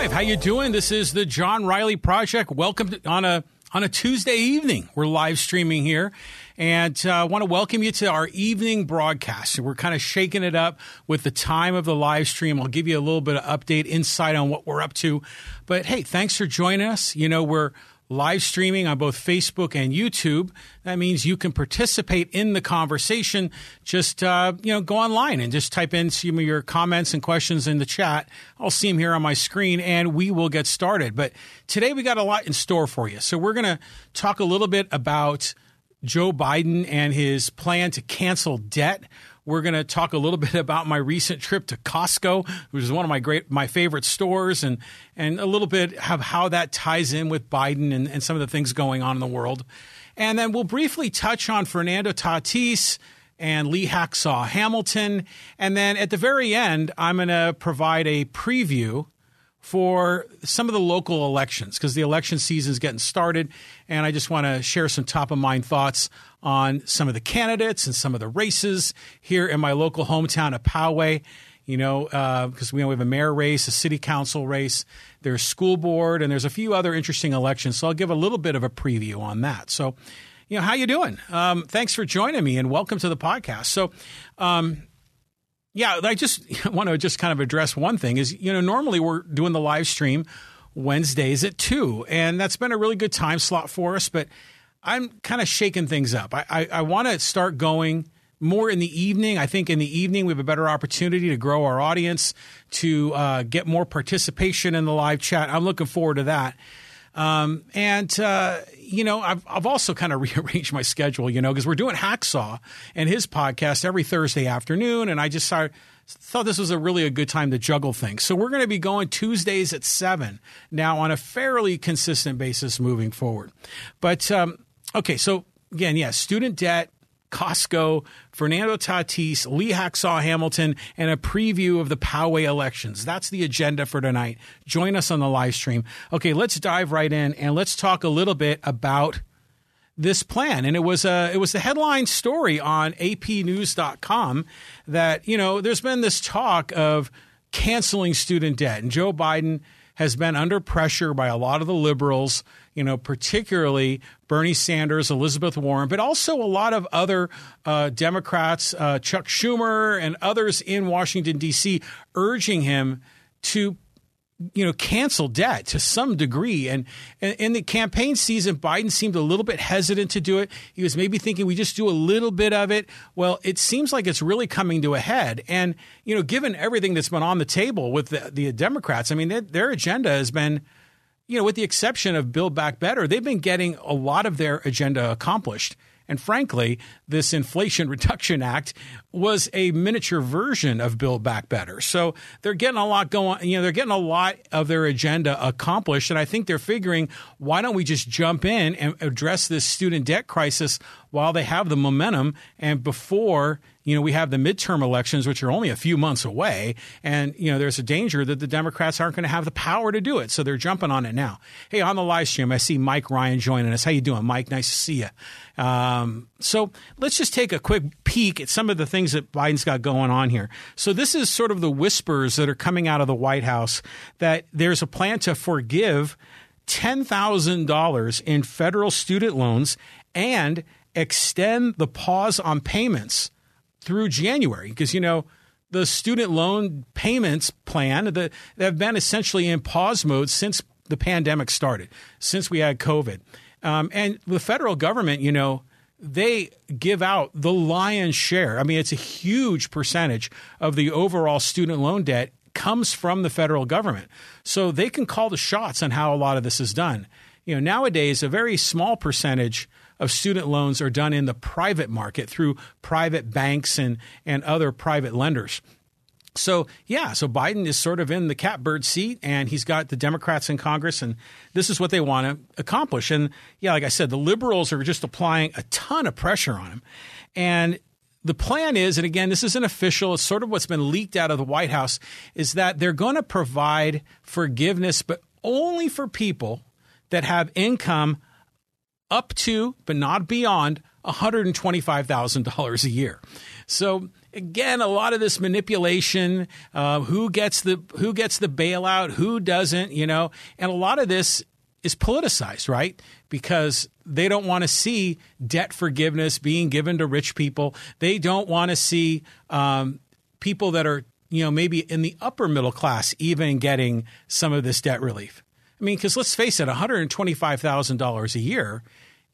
Live. How you doing? This is the John Riley Project. Welcome to, on a on a Tuesday evening. We're live streaming here, and I uh, want to welcome you to our evening broadcast. We're kind of shaking it up with the time of the live stream. I'll give you a little bit of update, insight on what we're up to. But hey, thanks for joining us. You know we're live streaming on both Facebook and YouTube. That means you can participate in the conversation. Just uh, you know, go online and just type in some of your comments and questions in the chat. I'll see them here on my screen, and we will get started. But today we got a lot in store for you. So we're going to talk a little bit about Joe Biden and his plan to cancel debt. We're going to talk a little bit about my recent trip to Costco, which is one of my great, my favorite stores, and and a little bit of how that ties in with Biden and, and some of the things going on in the world. And then we'll briefly touch on Fernando Tatis and Lee Hacksaw Hamilton. And then at the very end, I'm going to provide a preview for some of the local elections because the election season is getting started. And I just want to share some top of mind thoughts on some of the candidates and some of the races here in my local hometown of Poway. You know, because uh, we have a mayor race, a city council race, there's school board, and there's a few other interesting elections. So I'll give a little bit of a preview on that. So, you know, how you doing? Um, thanks for joining me, and welcome to the podcast. So, um, yeah, I just want to just kind of address one thing is, you know, normally we're doing the live stream Wednesdays at 2, and that's been a really good time slot for us, but I'm kind of shaking things up. I, I, I want to start going more in the evening. I think in the evening we have a better opportunity to grow our audience, to uh, get more participation in the live chat. I'm looking forward to that. Um, and, uh, you know, I've, I've also kind of rearranged my schedule, you know, because we're doing Hacksaw and his podcast every Thursday afternoon. And I just started, thought this was a really a good time to juggle things. So we're going to be going Tuesdays at 7 now on a fairly consistent basis moving forward. But, um, okay, so again, yeah, student debt, Costco, Fernando Tatis, Lee Hacksaw Hamilton, and a preview of the Poway elections. That's the agenda for tonight. Join us on the live stream. Okay, let's dive right in and let's talk a little bit about this plan. And it was a it was the headline story on apnews.com that, you know, there's been this talk of canceling student debt and Joe Biden has been under pressure by a lot of the liberals, you know, particularly Bernie Sanders, Elizabeth Warren, but also a lot of other uh, Democrats, uh, Chuck Schumer, and others in Washington, D.C., urging him to you know, cancel debt to some degree. And, in the campaign season, Biden seemed a little bit hesitant to do it. He was maybe thinking we just do a little bit of it. Well, it seems like it's really coming to a head. And, you know, given everything that's been on the table with the, the Democrats, I mean, their agenda has been, you know, with the exception of Build Back Better, they've been getting a lot of their agenda accomplished. And frankly, this Inflation Reduction Act was a miniature version of Build Back Better. So they're getting a lot going, you know, they're getting a lot of their agenda accomplished. And I think they're figuring, why don't we just jump in and address this student debt crisis while they have the momentum and before you know, we have the midterm elections, which are only a few months away, and you know, there's a danger that the Democrats aren't going to have the power to do it, so they're jumping on it now. Hey, on the live stream, I see Mike Ryan joining us. How you doing, Mike? Nice to see you. Um, so let's just take a quick peek at some of the things that Biden's got going on here. So this is sort of the whispers that are coming out of the White House that there's a plan to forgive $10,000 in federal student loans and extend the pause on payments through January because you know the student loan payments plan that have been essentially in pause mode since the pandemic started, since we had COVID. Um, and the federal government, you know, they give out the lion's share. I mean, it's a huge percentage of the overall student loan debt comes from the federal government. So they can call the shots on how a lot of this is done. You know, nowadays, a very small percentage of student loans are done in the private market through private banks and, and other private lenders. So, yeah, so Biden is sort of in the catbird seat and he's got the Democrats in Congress, and this is what they want to accomplish. And yeah, like I said, the liberals are just applying a ton of pressure on him. And the plan is, and again, this isn't official, it's sort of what's been leaked out of the White House, is that they're going to provide forgiveness, but only for people that have income up to, but not beyond, $125,000 a year. So again, a lot of this manipulation, uh, who gets the who gets the bailout, who doesn't, you know, and a lot of this is politicized, right? Because they don't want to see debt forgiveness being given to rich people. They don't want to see um, people that are, you know, maybe in the upper middle class even getting some of this debt relief. I mean, because let's face it, $125,000 a year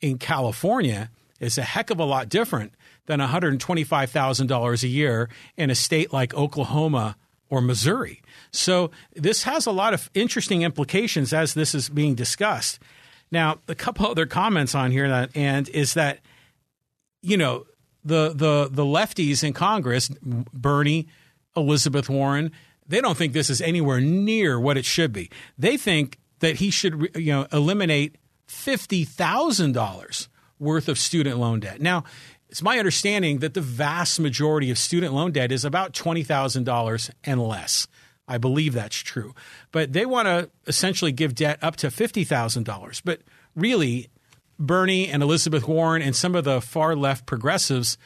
in California is a heck of a lot different than $125,000 a year in a state like Oklahoma or Missouri. So this has a lot of interesting implications as this is being discussed. Now, a couple other comments on here that and is that you know the the the lefties in Congress, Bernie, Elizabeth Warren, they don't think this is anywhere near what it should be. They think that he should you know eliminate fifty thousand dollars worth of student loan debt. Now, it's my understanding that the vast majority of student loan debt is about $20,000 and less. I believe that's true. But they want to essentially give debt up to $50,000. But really, Bernie and Elizabeth Warren and some of the far left progressives,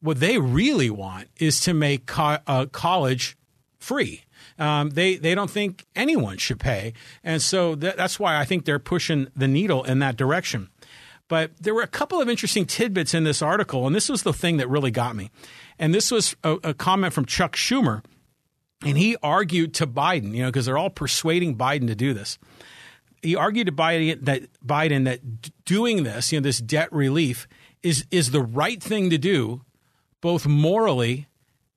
what they really want is to make co- uh, college free. Um, they they don't think anyone should pay, and so th- that's why I think they're pushing the needle in that direction. But there were a couple of interesting tidbits in this article, and this was the thing that really got me. And this was a, a comment from Chuck Schumer and he argued to Biden, you know, because they're all persuading Biden to do this. He argued to Biden that Biden that doing this, you know, this debt relief is is the right thing to do, both morally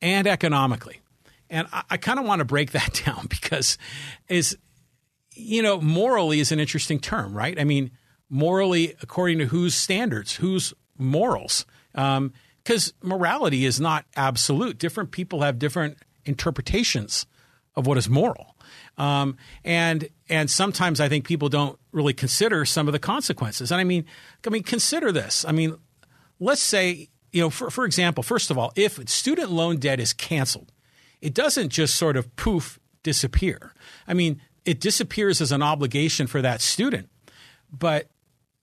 and economically. And I, I kind of want to break that down because is you know, morally is an interesting term, right? I mean, morally according to whose standards, whose morals. Because um, morality is not absolute. Different people have different interpretations of what is moral. Um, and and sometimes I think people don't really consider some of the consequences. And I mean, I mean, consider this. I mean, let's say you know, for for example, first of all, if student loan debt is canceled, it doesn't just sort of poof disappear. I mean, it disappears as an obligation for that student, but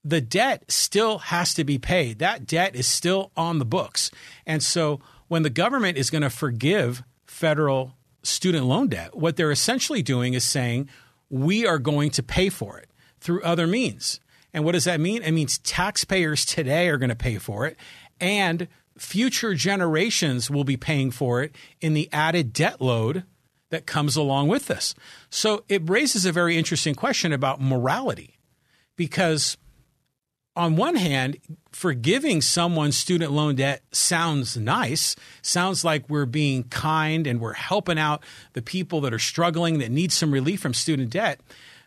the debt still has to be paid. That debt is still on the books, and so when the government is going to forgive federal student loan debt, what they're essentially doing is saying, we are going to pay for it through other means. And what does that mean? It means taxpayers today are going to pay for it, and future generations will be paying for it in the added debt load that comes along with this. So it raises a very interesting question about morality because on one hand, forgiving someone's student loan debt sounds nice, sounds like we're being kind and we're helping out the people that are struggling that need some relief from student debt.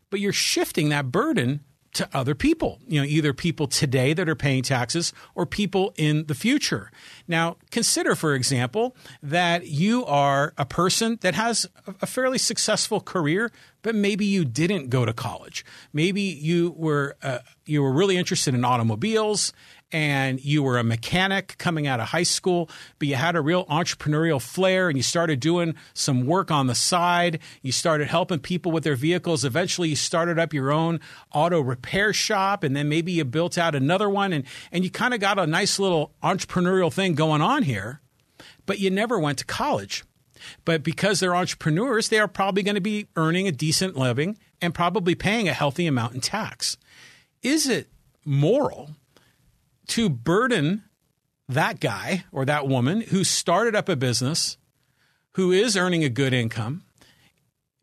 But you're shifting that burden to other people, you know, either people today that are paying taxes or people in the future. Now, consider, for example, that you are a person that has a fairly successful career, but maybe you didn't go to college. Maybe you were uh, you were really interested in automobiles and you were a mechanic coming out of high school, but you had a real entrepreneurial flair and you started doing some work on the side. You started helping people with their vehicles. Eventually, you started up your own auto repair shop, and then maybe you built out another one, and, and you kind of got a nice little entrepreneurial thing going on here, but you never went to college. But because they're entrepreneurs, they are probably going to be earning a decent living and probably paying a healthy amount in tax. Is it moral to burden that guy or that woman who started up a business, who is earning a good income,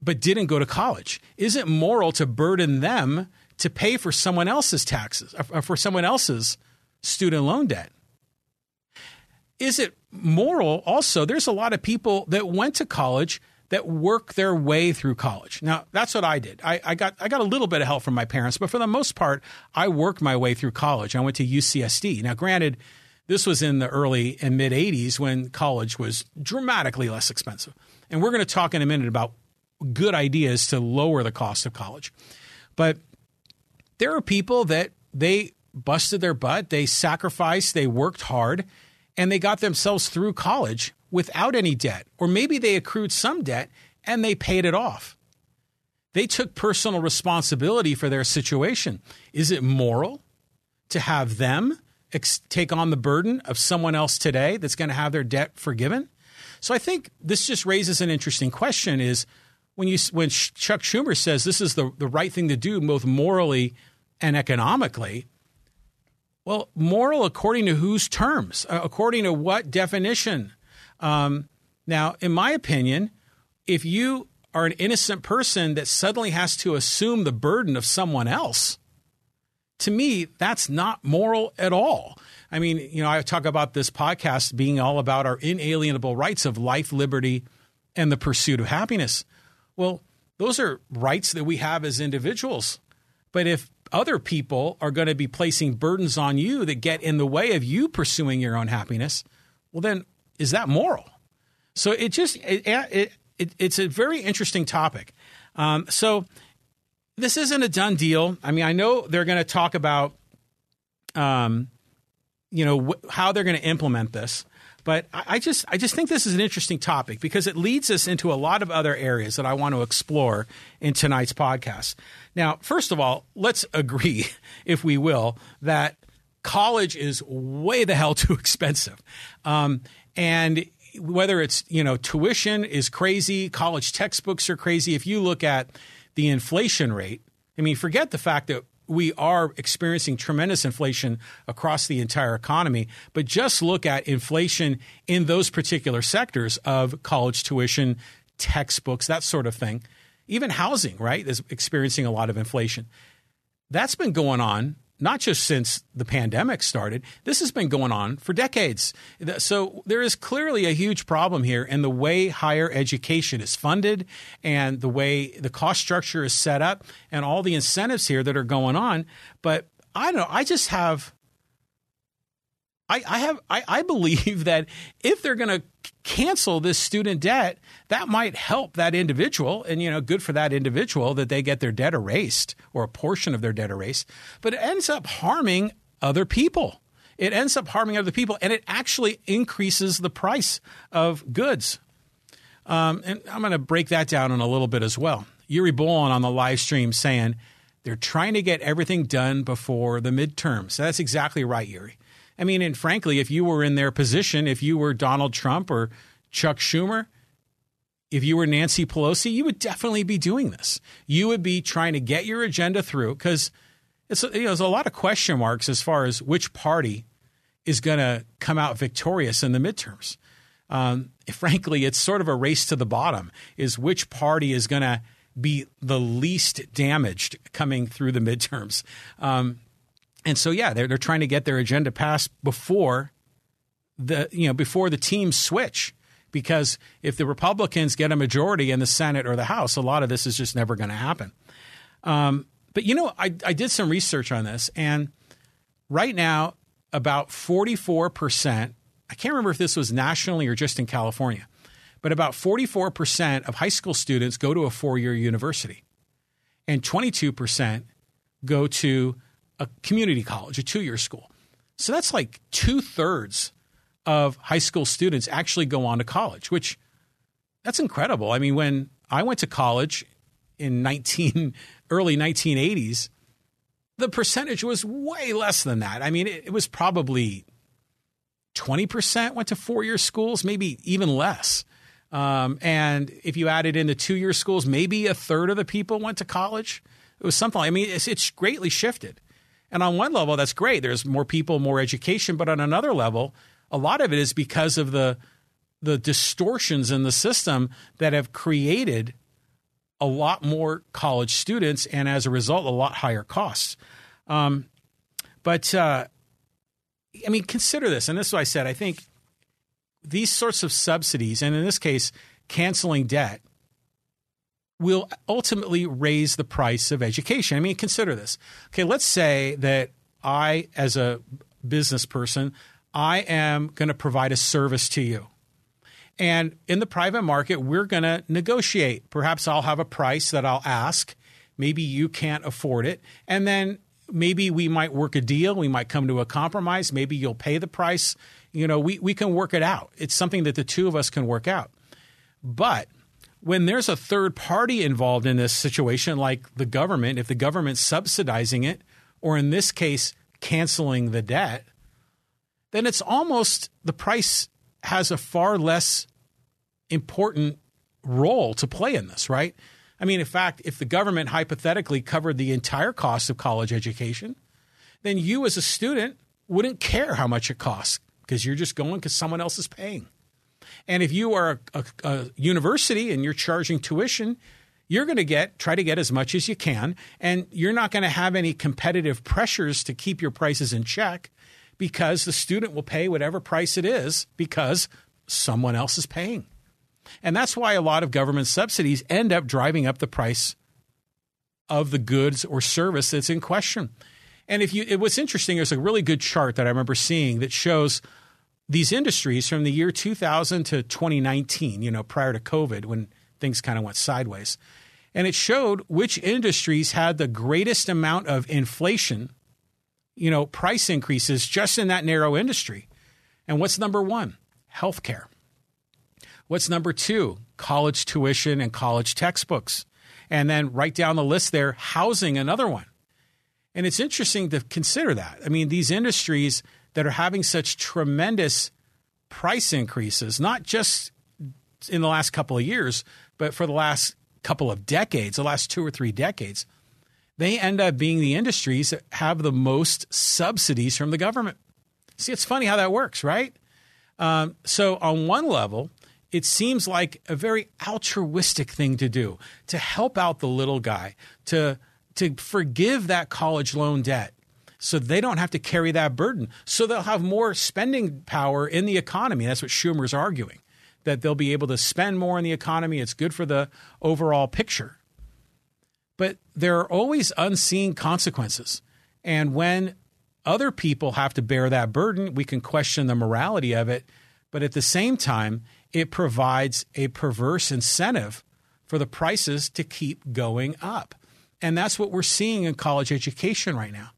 but didn't go to college? Is it moral to burden them to pay for someone else's taxes, or for someone else's student loan debt? Is it moral also? There's a lot of people that went to college that work their way through college. Now, that's what I did. I, I, got I got a little bit of help from my parents, but for the most part, I worked my way through college. I went to UCSD. Now, granted, this was in the early and mid 80s when college was dramatically less expensive. And we're going to talk in a minute about good ideas to lower the cost of college. But there are people that they busted their butt, they sacrificed, they worked hard, and they got themselves through college without any debt, or maybe they accrued some debt and they paid it off. They took personal responsibility for their situation. Is it moral to have them ex- take on the burden of someone else today that's going to have their debt forgiven? So I think this just raises an interesting question is when you when Chuck Schumer says this is the the right thing to do both morally and economically, well, moral according to whose terms? According to what definition? Um, now, in my opinion, if you are an innocent person that suddenly has to assume the burden of someone else, to me, that's not moral at all. I mean, you know, I talk about this podcast being all about our inalienable rights of life, liberty, and the pursuit of happiness. Well, those are rights that we have as individuals. But if other people are going to be placing burdens on you that get in the way of you pursuing your own happiness, well, then is that moral? So it just it, it, it, it's a very interesting topic. Um, so this isn't a done deal. I mean, I know they're going to talk about um, you know wh- how they're going to implement this. But I just I just think this is an interesting topic because it leads us into a lot of other areas that I want to explore in tonight's podcast. Now, first of all, let's agree, if we will, that college is way the hell too expensive, um, and whether it's you know tuition is crazy, college textbooks are crazy. If you look at the inflation rate, I mean, forget the fact that we are experiencing tremendous inflation across the entire economy. But just look at inflation in those particular sectors of college tuition, textbooks, that sort of thing. Even housing, right, is experiencing a lot of inflation. That's been going on not just since the pandemic started. This has been going on for decades. So there is clearly a huge problem here in the way higher education is funded and the way the cost structure is set up and all the incentives here that are going on. But I don't know. I just have I, I have I, I believe that if they're going to cancel this student debt, that might help that individual, and you know, good for that individual that they get their debt erased or a portion of their debt erased. But it ends up harming other people. It ends up harming other people, and it actually increases the price of goods. Um, and I'm going to break that down in a little bit as well. Yuri Bolan on the live stream saying they're trying to get everything done before the midterms. So that's exactly right, Yuri. I mean, and frankly, if you were in their position, if you were Donald Trump or Chuck Schumer, if you were Nancy Pelosi, you would definitely be doing this. You would be trying to get your agenda through because it's you know, there's a lot of question marks as far as which party is going to come out victorious in the midterms. Um, frankly, it's sort of a race to the bottom. Is which party is going to be the least damaged coming through the midterms? Um, and so, yeah, they're, they're trying to get their agenda passed before the you know before the teams switch because if the Republicans get a majority in the Senate or the House, a lot of this is just never going to happen. Um, but you know, I, I did some research on this, and right now, about 44%, I can't remember if this was nationally or just in California, but about 44% of high school students go to a four year university, and 22% go to a community college, a two year school. So that's like two thirds of high school students actually go on to college, which that's incredible. I mean, when I went to college in 19 early 1980s, the percentage was way less than that. I mean, it, it was probably 20% went to four year schools, maybe even less. Um, and if you added in the two year schools, maybe a third of the people went to college. It was something. I mean, it's, it's greatly shifted. And on one level, that's great. There's more people, more education. But on another level, a lot of it is because of the the distortions in the system that have created a lot more college students and as a result a lot higher costs um, but uh, i mean consider this and this is what i said i think these sorts of subsidies and in this case canceling debt will ultimately raise the price of education. I mean, consider this. Okay, let's say that I, as a business person, I am going to provide a service to you. And in the private market, we're going to negotiate. Perhaps I'll have a price that I'll ask. Maybe you can't afford it. And then maybe we might work a deal. We might come to a compromise. Maybe you'll pay the price. You know, we, we can work it out. It's something that the two of us can work out. But when there's a third party involved in this situation, like the government, if the government's subsidizing it, or in this case, canceling the debt, then it's almost the price has a far less important role to play in this, right? I mean, in fact, if the government hypothetically covered the entire cost of college education, then you as a student wouldn't care how much it costs because you're just going because someone else is paying. And if you are a, a, a university and you're charging tuition, you're going to get try to get as much as you can and you're not going to have any competitive pressures to keep your prices in check because the student will pay whatever price it is because someone else is paying. And that's why a lot of government subsidies end up driving up the price of the goods or service that's in question. And if you, it, what's interesting, there's a really good chart that I remember seeing that shows these industries from the year 2000 to 2019, you know, prior to COVID when things kind of went sideways. And it showed which industries had the greatest amount of inflation, you know, price increases just in that narrow industry. And what's number one? Healthcare. What's number two? College tuition and college textbooks. And then right down the list there, housing, another one. And it's interesting to consider that. I mean, these industries that are having such tremendous price increases, not just in the last couple of years, but for the last couple of decades, the last two or three decades, they end up being the industries that have the most subsidies from the government. See, it's funny how that works, right? Um, so, on one level, it seems like a very altruistic thing to do to help out the little guy, to, to forgive that college loan debt so they don't have to carry that burden. So they'll have more spending power in the economy. That's what Schumer's arguing that they'll be able to spend more in the economy. It's good for the overall picture. But there are always unseen consequences. And when other people have to bear that burden, we can question the morality of it. But at the same time, it provides a perverse incentive for the prices to keep going up. And that's what we're seeing in college education right now.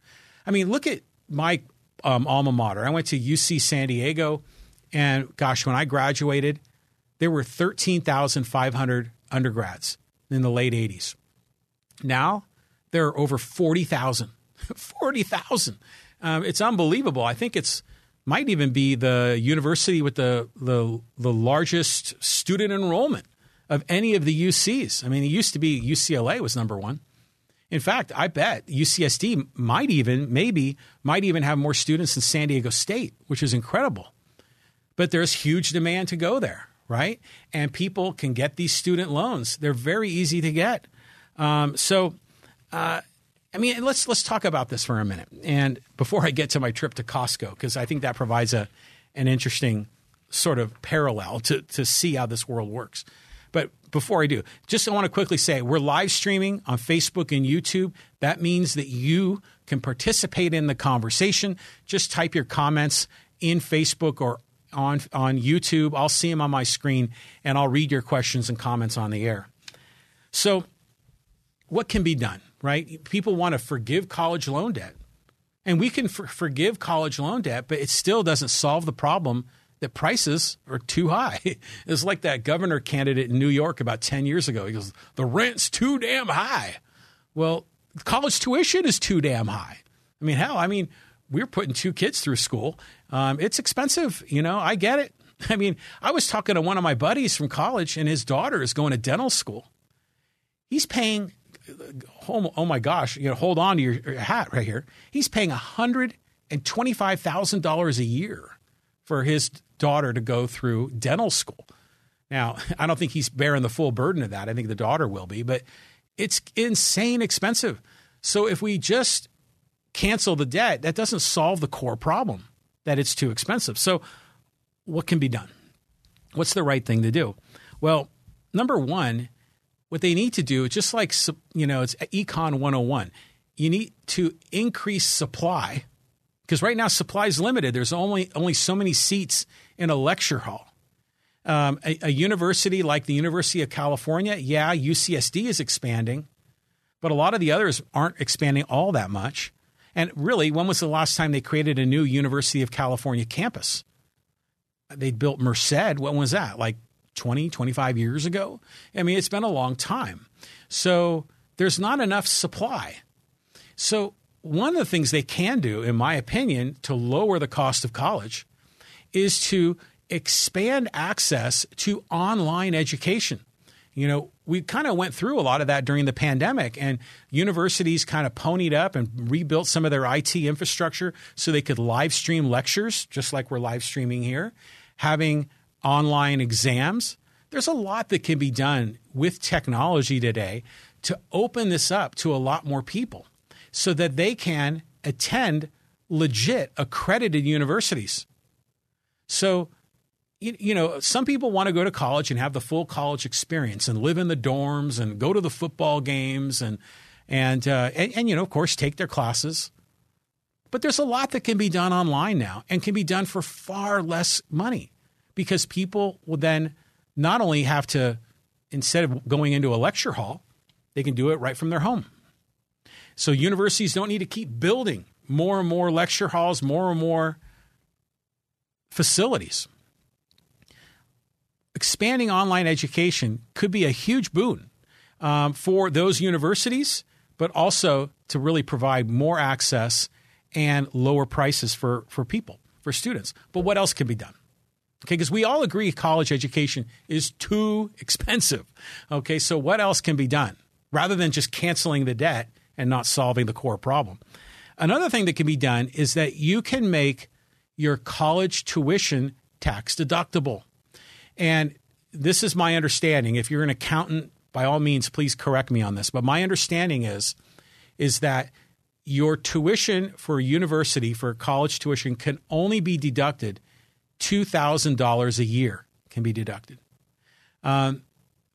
I mean, look at my um, alma mater. I went to UC San Diego, and gosh, when I graduated, there were 13,500 undergrads in the late 80s. Now there are over 40,000. 40,000. Um, it's unbelievable. I think it's might even be the university with the, the the largest student enrollment of any of the UCs. I mean, it used to be UCLA was number one. In fact, I bet UCSD might even, maybe, might even have more students than San Diego State, which is incredible. But there's huge demand to go there right? And people can get these student loans. They're very easy to get. Um, so, uh, I mean, let's let's talk about this for a minute. And before I get to my trip to Costco, because I think that provides a an interesting sort of parallel to to see how this world works. But before I do, just I want to quickly say we're live streaming on Facebook and YouTube. That means that you can participate in the conversation. Just type your comments in Facebook or on on YouTube. I'll see them on my screen, and I'll read your questions and comments on the air. So, what can be done? Right? People want to forgive college loan debt, and we can for- forgive college loan debt, but it still doesn't solve the problem that prices are too high. It's like that governor candidate in New York about ten years ago. He goes, "The rent's too damn high." Well, college tuition is too damn high. I mean, hell, I mean, we're putting two kids through school, um, it's expensive. You know, I get it. I mean, I was talking to one of my buddies from college, and his daughter is going to dental school. He's paying, oh, oh my gosh, you know, hold on to your hat right here. He's paying $125,000 a year for his daughter to go through dental school. Now, I don't think he's bearing the full burden of that. I think the daughter will be, but it's insane expensive. So if we just cancel the debt, that doesn't solve the core problem that it's too expensive. So, what can be done? What's the right thing to do? Well, number one, what they need to do, just like, you know, it's Econ 101, you need to increase supply because right now supply is limited. There's only, only so many seats in a lecture hall. Um, a, a university like the University of California, yeah, UCSD is expanding, but a lot of the others aren't expanding all that much. And really, when was the last time they created a new University of California campus? They built Merced. When was that? Like 20, 25 years ago? I mean, it's been a long time. So there's not enough supply. So one of the things they can do, in my opinion, to lower the cost of college is to expand access to online education. You know, we kind of went through a lot of that during the pandemic, and universities kind of ponied up and rebuilt some of their IT infrastructure so they could live stream lectures, just like we're live streaming here, having online exams. There's a lot that can be done with technology today to open this up to a lot more people so that they can attend legit accredited universities. So, you, you know, some people want to go to college and have the full college experience and live in the dorms and go to the football games and and uh, and, and you know, of course, take their classes. But there's a lot that can be done online now and can be done for far less money because people will then not only have to instead of going into a lecture hall, they can do it right from their home. So universities don't need to keep building more and more lecture halls, more and more facilities. Expanding online education could be a huge boon um, for those universities, but also to really provide more access and lower prices for, for people, for students. But what else can be done? Okay, because we all agree college education is too expensive. Okay, so what else can be done rather than just canceling the debt and not solving the core problem? Another thing that can be done is that you can make your college tuition tax deductible. And this is my understanding. If you're an accountant, by all means, please correct me on this. But my understanding is, is that your tuition for university, for college tuition, can only be deducted $2,000 a year can be deducted. Um,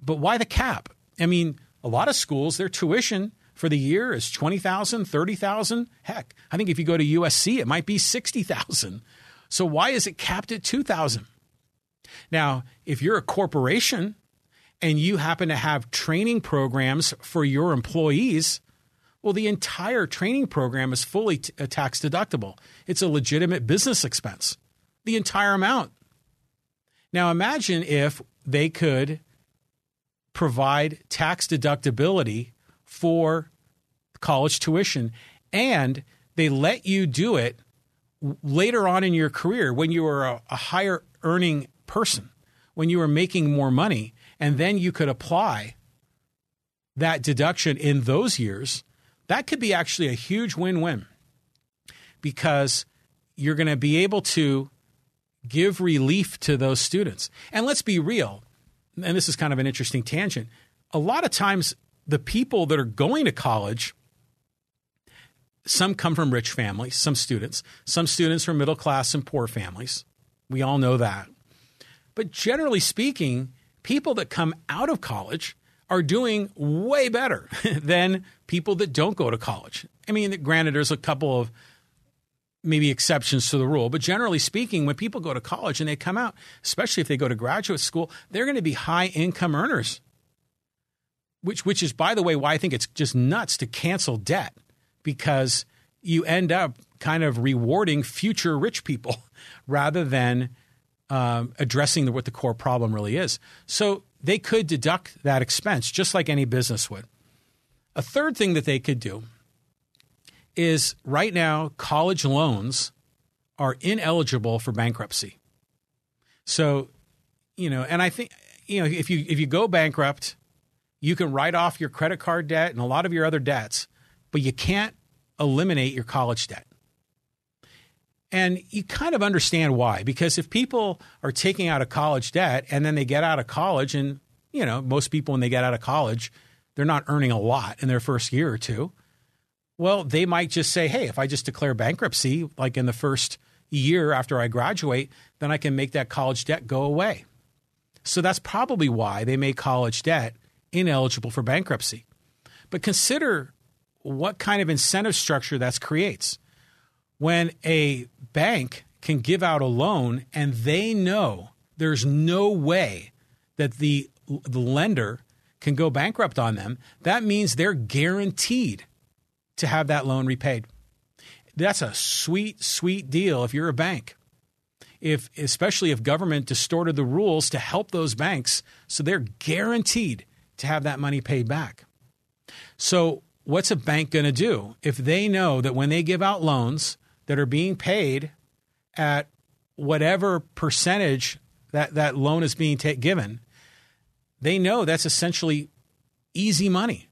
but why the cap? I mean, a lot of schools, their tuition for the year is 20,000, 30,000. Heck, I think if you go to USC, it might be 60,000. So why is it capped at 2,000? Now, if you're a corporation and you happen to have training programs for your employees, well, the entire training program is fully t- uh, tax deductible. It's a legitimate business expense the entire amount. Now imagine if they could provide tax deductibility for college tuition and they let you do it later on in your career when you were a, a higher earning person, when you were making more money, and then you could apply that deduction in those years, that could be actually a huge win win because you're going to be able to give relief to those students. And let's be real, and this is kind of an interesting tangent. A lot of times, the people that are going to college, some come from rich families, some students, some students from middle class and poor families. We all know that. But generally speaking, people that come out of college are doing way better than people that don't go to college. I mean, granted, there's a couple of maybe exceptions to the rule, but generally speaking, when people go to college and they come out, especially if they go to graduate school, they're going to be high income earners. Which, which is, by the way, why I think it's just nuts to cancel debt because you end up kind of rewarding future rich people rather than um, addressing the, what the core problem really is. So they could deduct that expense just like any business would. A third thing that they could do is right now college loans are ineligible for bankruptcy. So, you know, and I think you know if you if you go bankrupt, you can write off your credit card debt and a lot of your other debts, but you can't eliminate your college debt. And you kind of understand why because if people are taking out a college debt and then they get out of college and you know, most people when they get out of college, they're not earning a lot in their first year or two well, they might just say, hey, if I just declare bankruptcy, like in the first year after I graduate, then I can make that college debt go away. So that's probably why they make college debt ineligible for bankruptcy. But consider what kind of incentive structure that creates. When a bank can give out a loan and they know there's no way that the, the lender can go bankrupt on them, that means they're guaranteed to have that loan repaid. That's a sweet, sweet deal if you're a bank. If especially if government distorted the rules to help those banks so they're guaranteed to have that money paid back. So what's a bank going to do if they know that when they give out loans that are being paid at whatever percentage that that loan is being ta- given, they know that's essentially easy money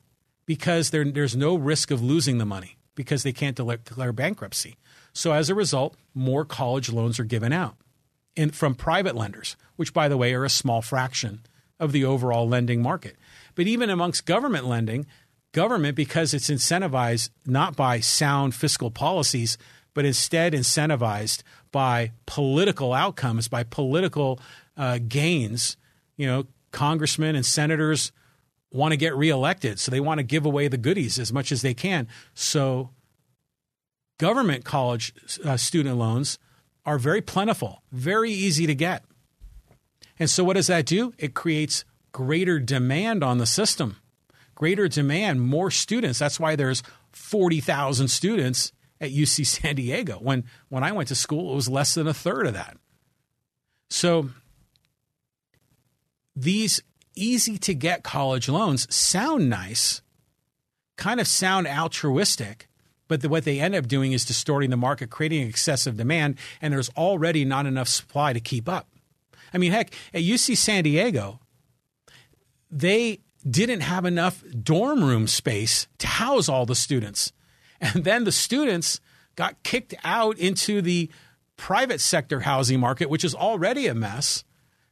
because there, there's no risk of losing the money because they can't declare bankruptcy. So as a result, more college loans are given out in, from private lenders, which, by the way, are a small fraction of the overall lending market. But even amongst government lending, government, because it's incentivized not by sound fiscal policies, but instead incentivized by political outcomes, by political uh, gains. You know, congressmen and senators want to get reelected, so they want to give away the goodies as much as they can. So, government college uh, student loans are very plentiful, very easy to get. And so, what does that do? It creates greater demand on the system, greater demand, more students. That's why there's 40,000 students at UC San Diego. When, when I went to school, it was less than a third of that. So, these easy to get college loans sound nice, kind of sound altruistic, but the, what they end up doing is distorting the market, creating excessive demand, and there's already not enough supply to keep up. I mean, heck, at UC San Diego, they didn't have enough dorm room space to house all the students. And then the students got kicked out into the private sector housing market, which is already a mess.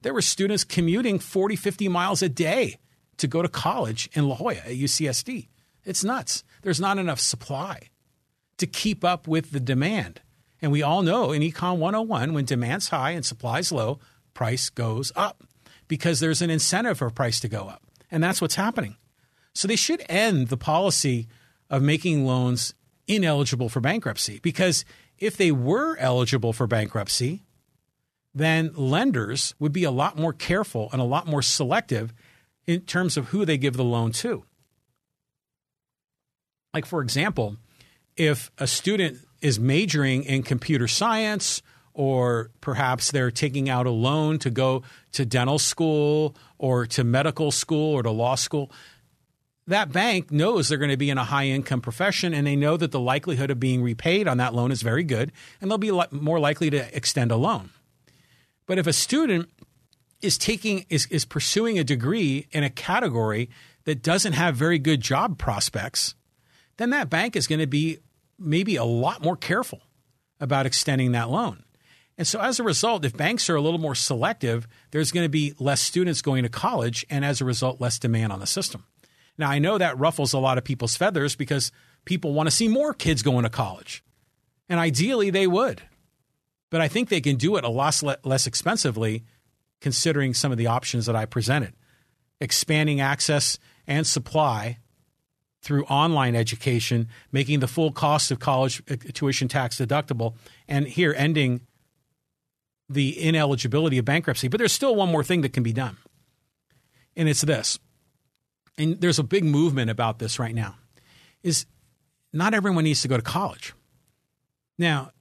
There were students commuting 40, 50 miles a day to go to college in La Jolla at UCSD. It's nuts. There's not enough supply to keep up with the demand. And we all know in Econ 101, when demand's high and supply's low, price goes up because there's an incentive for price to go up. And that's what's happening. So they should end the policy of making loans ineligible for bankruptcy because if they were eligible for bankruptcy, then lenders would be a lot more careful and a lot more selective in terms of who they give the loan to. Like, for example, if a student is majoring in computer science or perhaps they're taking out a loan to go to dental school or to medical school or to law school. That bank knows they're going to be in a high income profession and they know that the likelihood of being repaid on that loan is very good and they'll be more likely to extend a loan. But if a student is taking is, is pursuing a degree in a category that doesn't have very good job prospects, then that bank is going to be maybe a lot more careful about extending that loan. And so as a result, if banks are a little more selective, there's going to be less students going to college and as a result, less demand on the system. Now, I know that ruffles a lot of people's feathers because people want to see more kids going to college. And ideally, they would. But I think they can do it a lot less expensively considering some of the options that I presented. Expanding access and supply through online education, making the full cost of college uh, tuition tax deductible, and here ending the ineligibility of bankruptcy. But there's still one more thing that can be done, and it's this. And there's a big movement about this right now. Is not everyone needs to go to college. Now,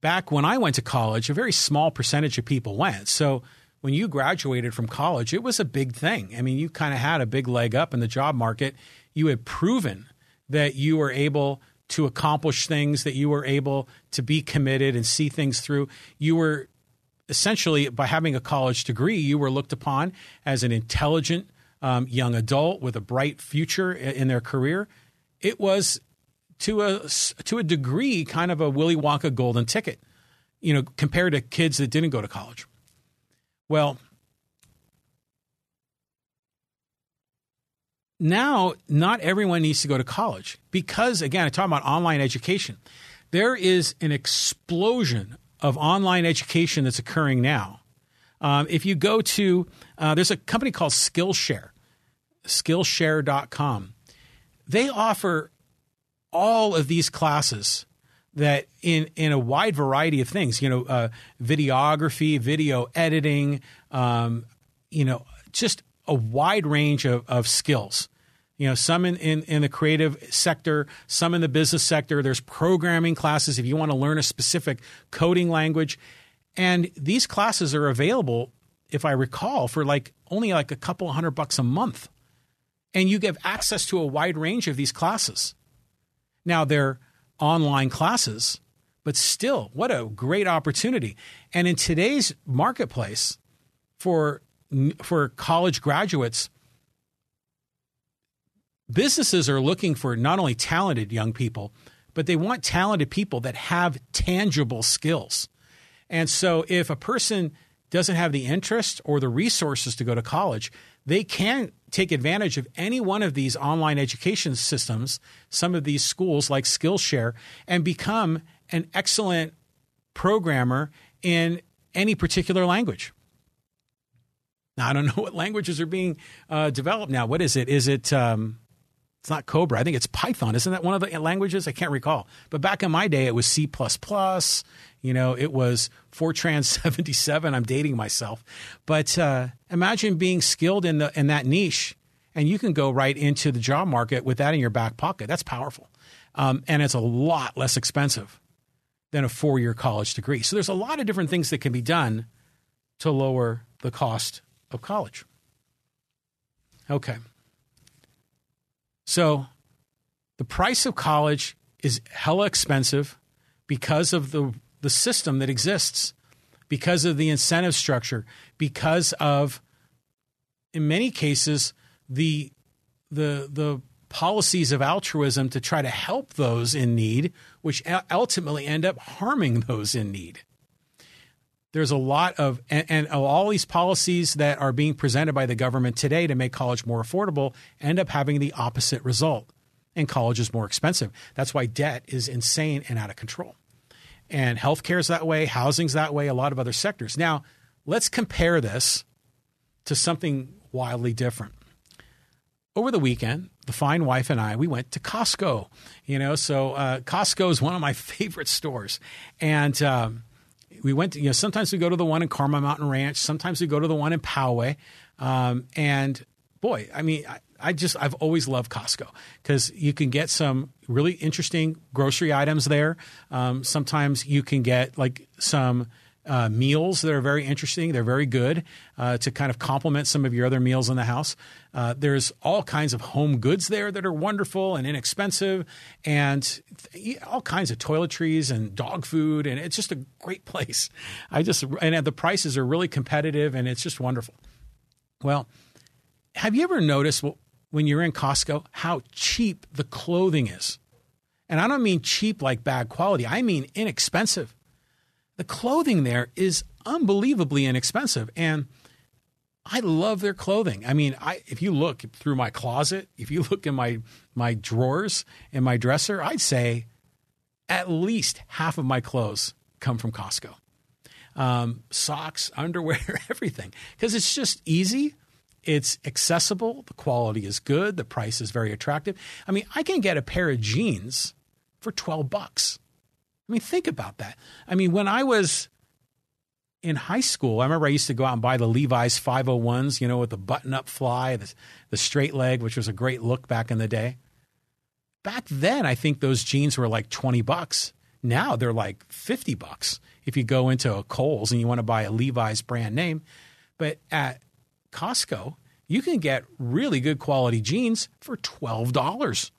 back when I went to college, a very small percentage of people went. So when you graduated from college, it was a big thing. I mean, you kind of had a big leg up in the job market. You had proven that you were able to accomplish things, that you were able to be committed and see things through. You were essentially, by having a college degree, you were looked upon as an intelligent um, young adult with a bright future in their career. It was to a to a degree kind of a Willy Wonka golden ticket, you know, compared to kids that didn't go to college. Well, now not everyone needs to go to college because, again, I talk about online education. There is an explosion of online education that's occurring now. Um, if you go to, uh, there's a company called Skillshare, Skillshare.com. They offer all of these classes that in in a wide variety of things, you know, uh, videography, video editing, um, you know, just a wide range of, of skills. You know, some in, in, in the creative sector, some in the business sector. There's programming classes if you want to learn a specific coding language. And these classes are available, if I recall, for like only like a couple hundred bucks a month. and you give access to a wide range of these classes. Now, they're online classes, but still, what a great opportunity. And in today's marketplace for, for college graduates, businesses are looking for not only talented young people, but they want talented people that have tangible skills. And so if a person doesn't have the interest or the resources to go to college, they can take advantage of any one of these online education systems, some of these schools like Skillshare, and become an excellent programmer in any particular language. Now, I don't know what languages are being uh, developed now. What is it? Is it um, it's not Cobra. I think it's Python. Isn't that one of the languages? I can't recall. But back in my day, it was C. You know, it was Fortran 77. I'm dating myself. But uh, imagine being skilled in, the, in that niche, and you can go right into the job market with that in your back pocket. That's powerful. Um, and it's a lot less expensive than a four year college degree. So there's a lot of different things that can be done to lower the cost of college. Okay. So the price of college is hella expensive because of the, the system that exists, because of the incentive structure, because of, in many cases, the, the, the policies of altruism to try to help those in need, which ultimately end up harming those in need. There's a lot of, and, and, all these policies that are being presented by the government today to make college more affordable end up having the opposite result. And college is more expensive. That's why debt is insane and out of control. And healthcare is that way, housing's that way, a lot of other sectors. Now, let's compare this to something wildly different. Over the weekend, the fine wife and I, we went to Costco. You know, so uh, Costco is one of my favorite stores. And, um, we went to, you know, sometimes we go to the one in Carmel Mountain Ranch. Sometimes we go to the one in Poway. Um, and boy, I mean, I, I just, I've always loved Costco because you can get some really interesting grocery items there. Um, sometimes you can get like some, uh, meals that are very interesting. They're very good uh, to kind of complement some of your other meals in the house. Uh, there's all kinds of home goods there that are wonderful and inexpensive, and th- all kinds of toiletries and dog food, and it's just a great place. I just and the prices are really competitive, and it's just wonderful. Well, have you ever noticed when you're in Costco how cheap the clothing is? And I don't mean cheap like bad quality. I mean inexpensive the clothing there is unbelievably inexpensive. And I love their clothing. I mean, I if you look through my closet, if you look in my my drawers in my dresser, I'd say at least half of my clothes come from Costco. Um, socks, underwear, everything, because it's just easy. It's accessible. The quality is good. The price is very attractive. I mean, I can get a pair of jeans for twelve bucks. I mean, think about that. I mean, when I was in high school, I remember I used to go out and buy the Levi's 501s, you know, with the button up fly, the, the straight leg, which was a great look back in the day. Back then, I think those jeans were like 20 bucks. Now they're like 50 bucks if you go into a Kohl's and you want to buy a Levi's brand name. But at Costco, you can get really good quality jeans for $12.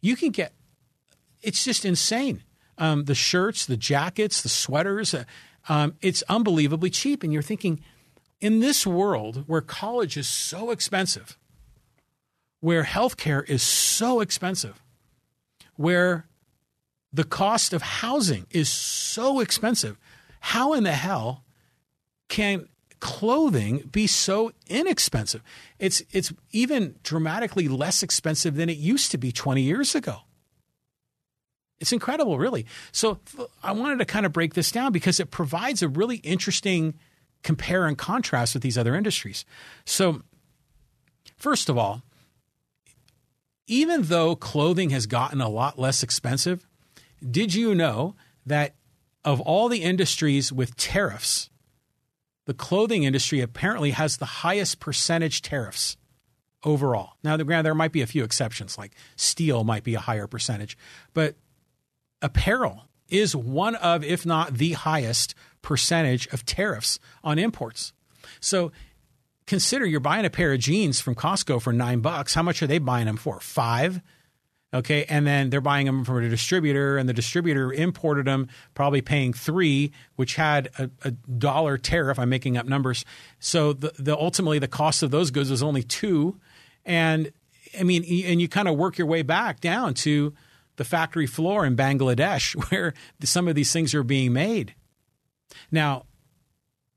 You can get, it's just insane um, the shirts, the jackets, the sweaters. Uh, um, it's unbelievably cheap. And you're thinking, in this world where college is so expensive, where healthcare is so expensive, where the cost of housing is so expensive, how in the hell can clothing be so inexpensive? It's it's even dramatically less expensive than it used to be 20 years ago. It's incredible, really. So I wanted to kind of break this down because it provides a really interesting compare and contrast with these other industries. So, first of all, even though clothing has gotten a lot less expensive, did you know that of all the industries with tariffs, the clothing industry apparently has the highest percentage tariffs overall. Now, granted, there might be a few exceptions, like steel might be a higher percentage, but apparel is one of, if not the highest percentage of tariffs on imports. So consider you're buying a pair of jeans from Costco for nine bucks. How much are they buying them for? Five? Okay. And then they're buying them from a distributor, and the distributor imported them, probably paying three, which had a, a dollar tariff. I'm making up numbers. So the, the ultimately the cost of those goods was only two. And I mean, and you kind of work your way back down to the factory floor in Bangladesh where some of these things are being made. Now,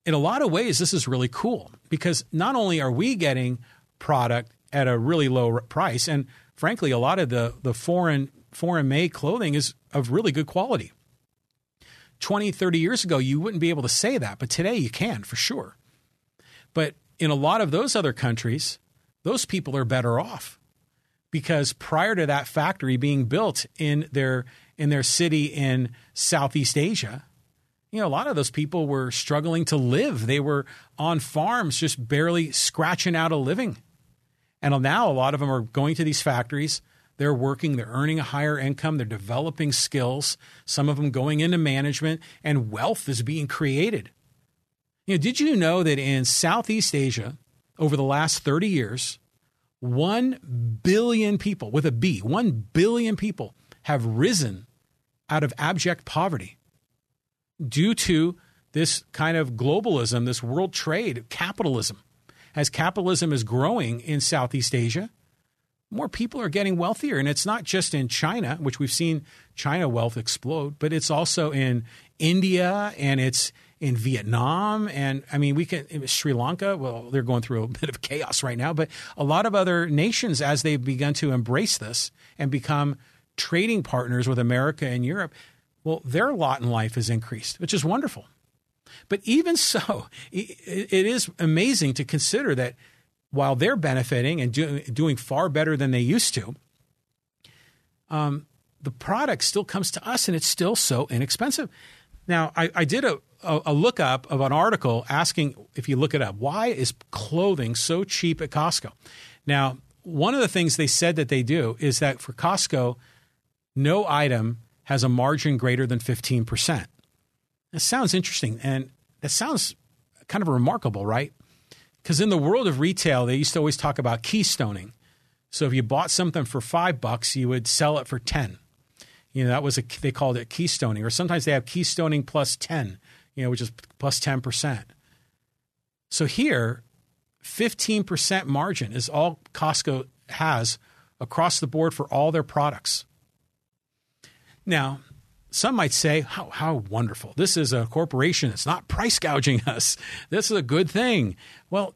in a lot of ways, this is really cool because not only are we getting product at a really low price, and frankly, a lot of the, the foreign foreign made clothing is of really good quality. 20, 30 years ago, you wouldn't be able to say that, but today you can for sure. But in a lot of those other countries, those people are better off because prior to that factory being built in their in their city in Southeast Asia, you know, a lot of those people were struggling to live. They were on farms just barely scratching out a living. And now a lot of them are going to these factories. They're working, they're earning a higher income, they're developing skills, some of them going into management, and wealth is being created. You know, did you know that in Southeast Asia, over the last 30 years, 1 billion people, with a B, 1 billion people have risen out of abject poverty due to this kind of globalism, this world trade, capitalism. As capitalism is growing in Southeast Asia, more people are getting wealthier. And it's not just in China, which we've seen China wealth explode, but it's also in India and it's in Vietnam, and I mean, we can Sri Lanka. Well, they're going through a bit of chaos right now, but a lot of other nations, as they've begun to embrace this and become trading partners with America and Europe, well, their lot in life has increased, which is wonderful. But even so, it is amazing to consider that while they're benefiting and do, doing far better than they used to, um, the product still comes to us and it's still so inexpensive. Now, I, I did a, a, a lookup of an article asking if you look it up, why is clothing so cheap at Costco? Now, one of the things they said that they do is that for Costco, no item has a margin greater than 15%. That sounds interesting. And that sounds kind of remarkable, right? Because in the world of retail, they used to always talk about keystoning. So if you bought something for five bucks, you would sell it for 10. You know, that was a, they called it keystoning, or sometimes they have keystoning plus 10, you know, which is plus 10%. So here, 15% margin is all Costco has across the board for all their products. Now, some might say, how, how wonderful. This is a corporation that's not price gouging us. This is a good thing. Well,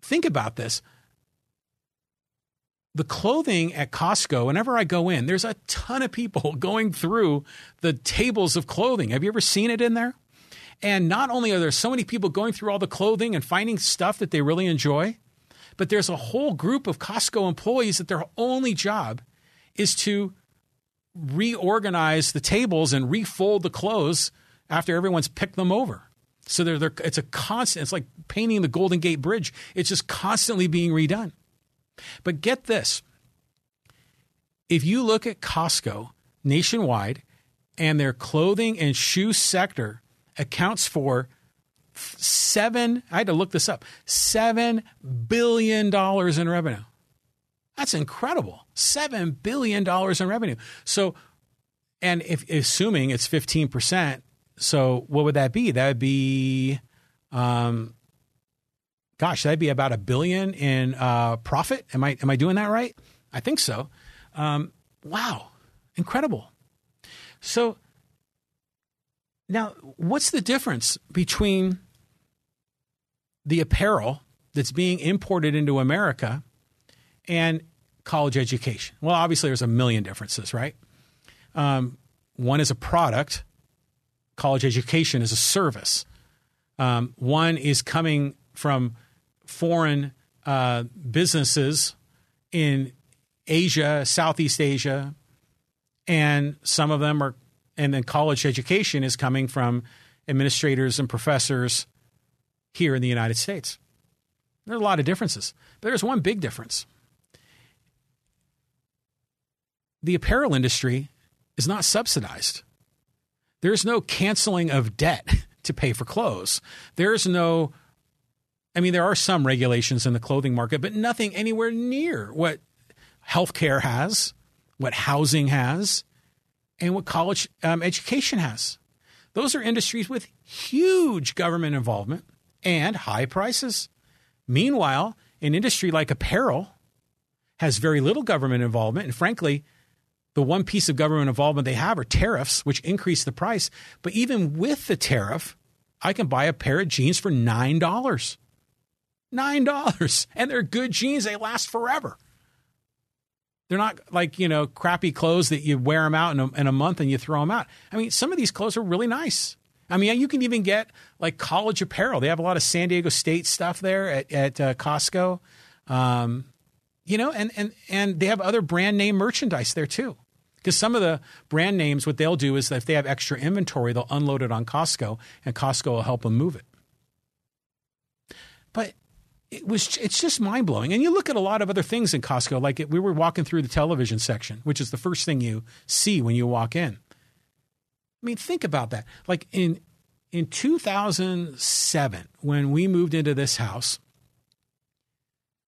think about this the clothing at Costco, whenever I go in, there's a ton of people going through the tables of clothing. Have you ever seen it in there? And not only are there so many people going through all the clothing and finding stuff that they really enjoy, but there's a whole group of Costco employees that their only job is to reorganize the tables and refold the clothes after everyone's picked them over. So they're, they're, it's a constant, it's like painting the Golden Gate Bridge. It's just constantly being redone. But get this if you look at Costco nationwide and their clothing and shoe sector accounts for seven, I had to look this up, $7 billion in revenue. That's incredible. $7 billion in revenue. So, and if assuming it's 15%, so what would that be? That would be um, gosh, that'd be about a billion in uh, profit. Am I am I doing that right? I think so. Um, wow, incredible. So now, what's the difference between the apparel that's being imported into America and college education? Well, obviously, there's a million differences, right? Um, one is a product. College education is a service. Um, one is coming from foreign uh, businesses in Asia, Southeast Asia, and some of them are, and then college education is coming from administrators and professors here in the United States. There are a lot of differences, but there's one big difference. The apparel industry is not subsidized. There's no canceling of debt to pay for clothes. There's no I mean, there are some regulations in the clothing market, but nothing anywhere near what healthcare has, what housing has, and what college um, education has. Those are industries with huge government involvement and high prices. Meanwhile, an industry like apparel has very little government involvement. And frankly, the one piece of government involvement they have are tariffs, which increase the price. But even with the tariff, I can buy a pair of jeans for $9. $9. And they're good jeans, they last forever. They're not like, you know, crappy clothes that you wear them out in a, in a month and you throw them out. I mean, some of these clothes are really nice. I mean, you can even get like college apparel. They have a lot of San Diego State stuff there at, at uh, Costco. Um, you know, and, and, and they have other brand name merchandise there too. Because some of the brand names, what they'll do is that if they have extra inventory, they'll unload it on Costco and Costco will help them move it. But it was it's just mind blowing. And you look at a lot of other things in Costco, like it, we were walking through the television section, which is the first thing you see when you walk in. I mean, think about that. Like in in 2007, when we moved into this house,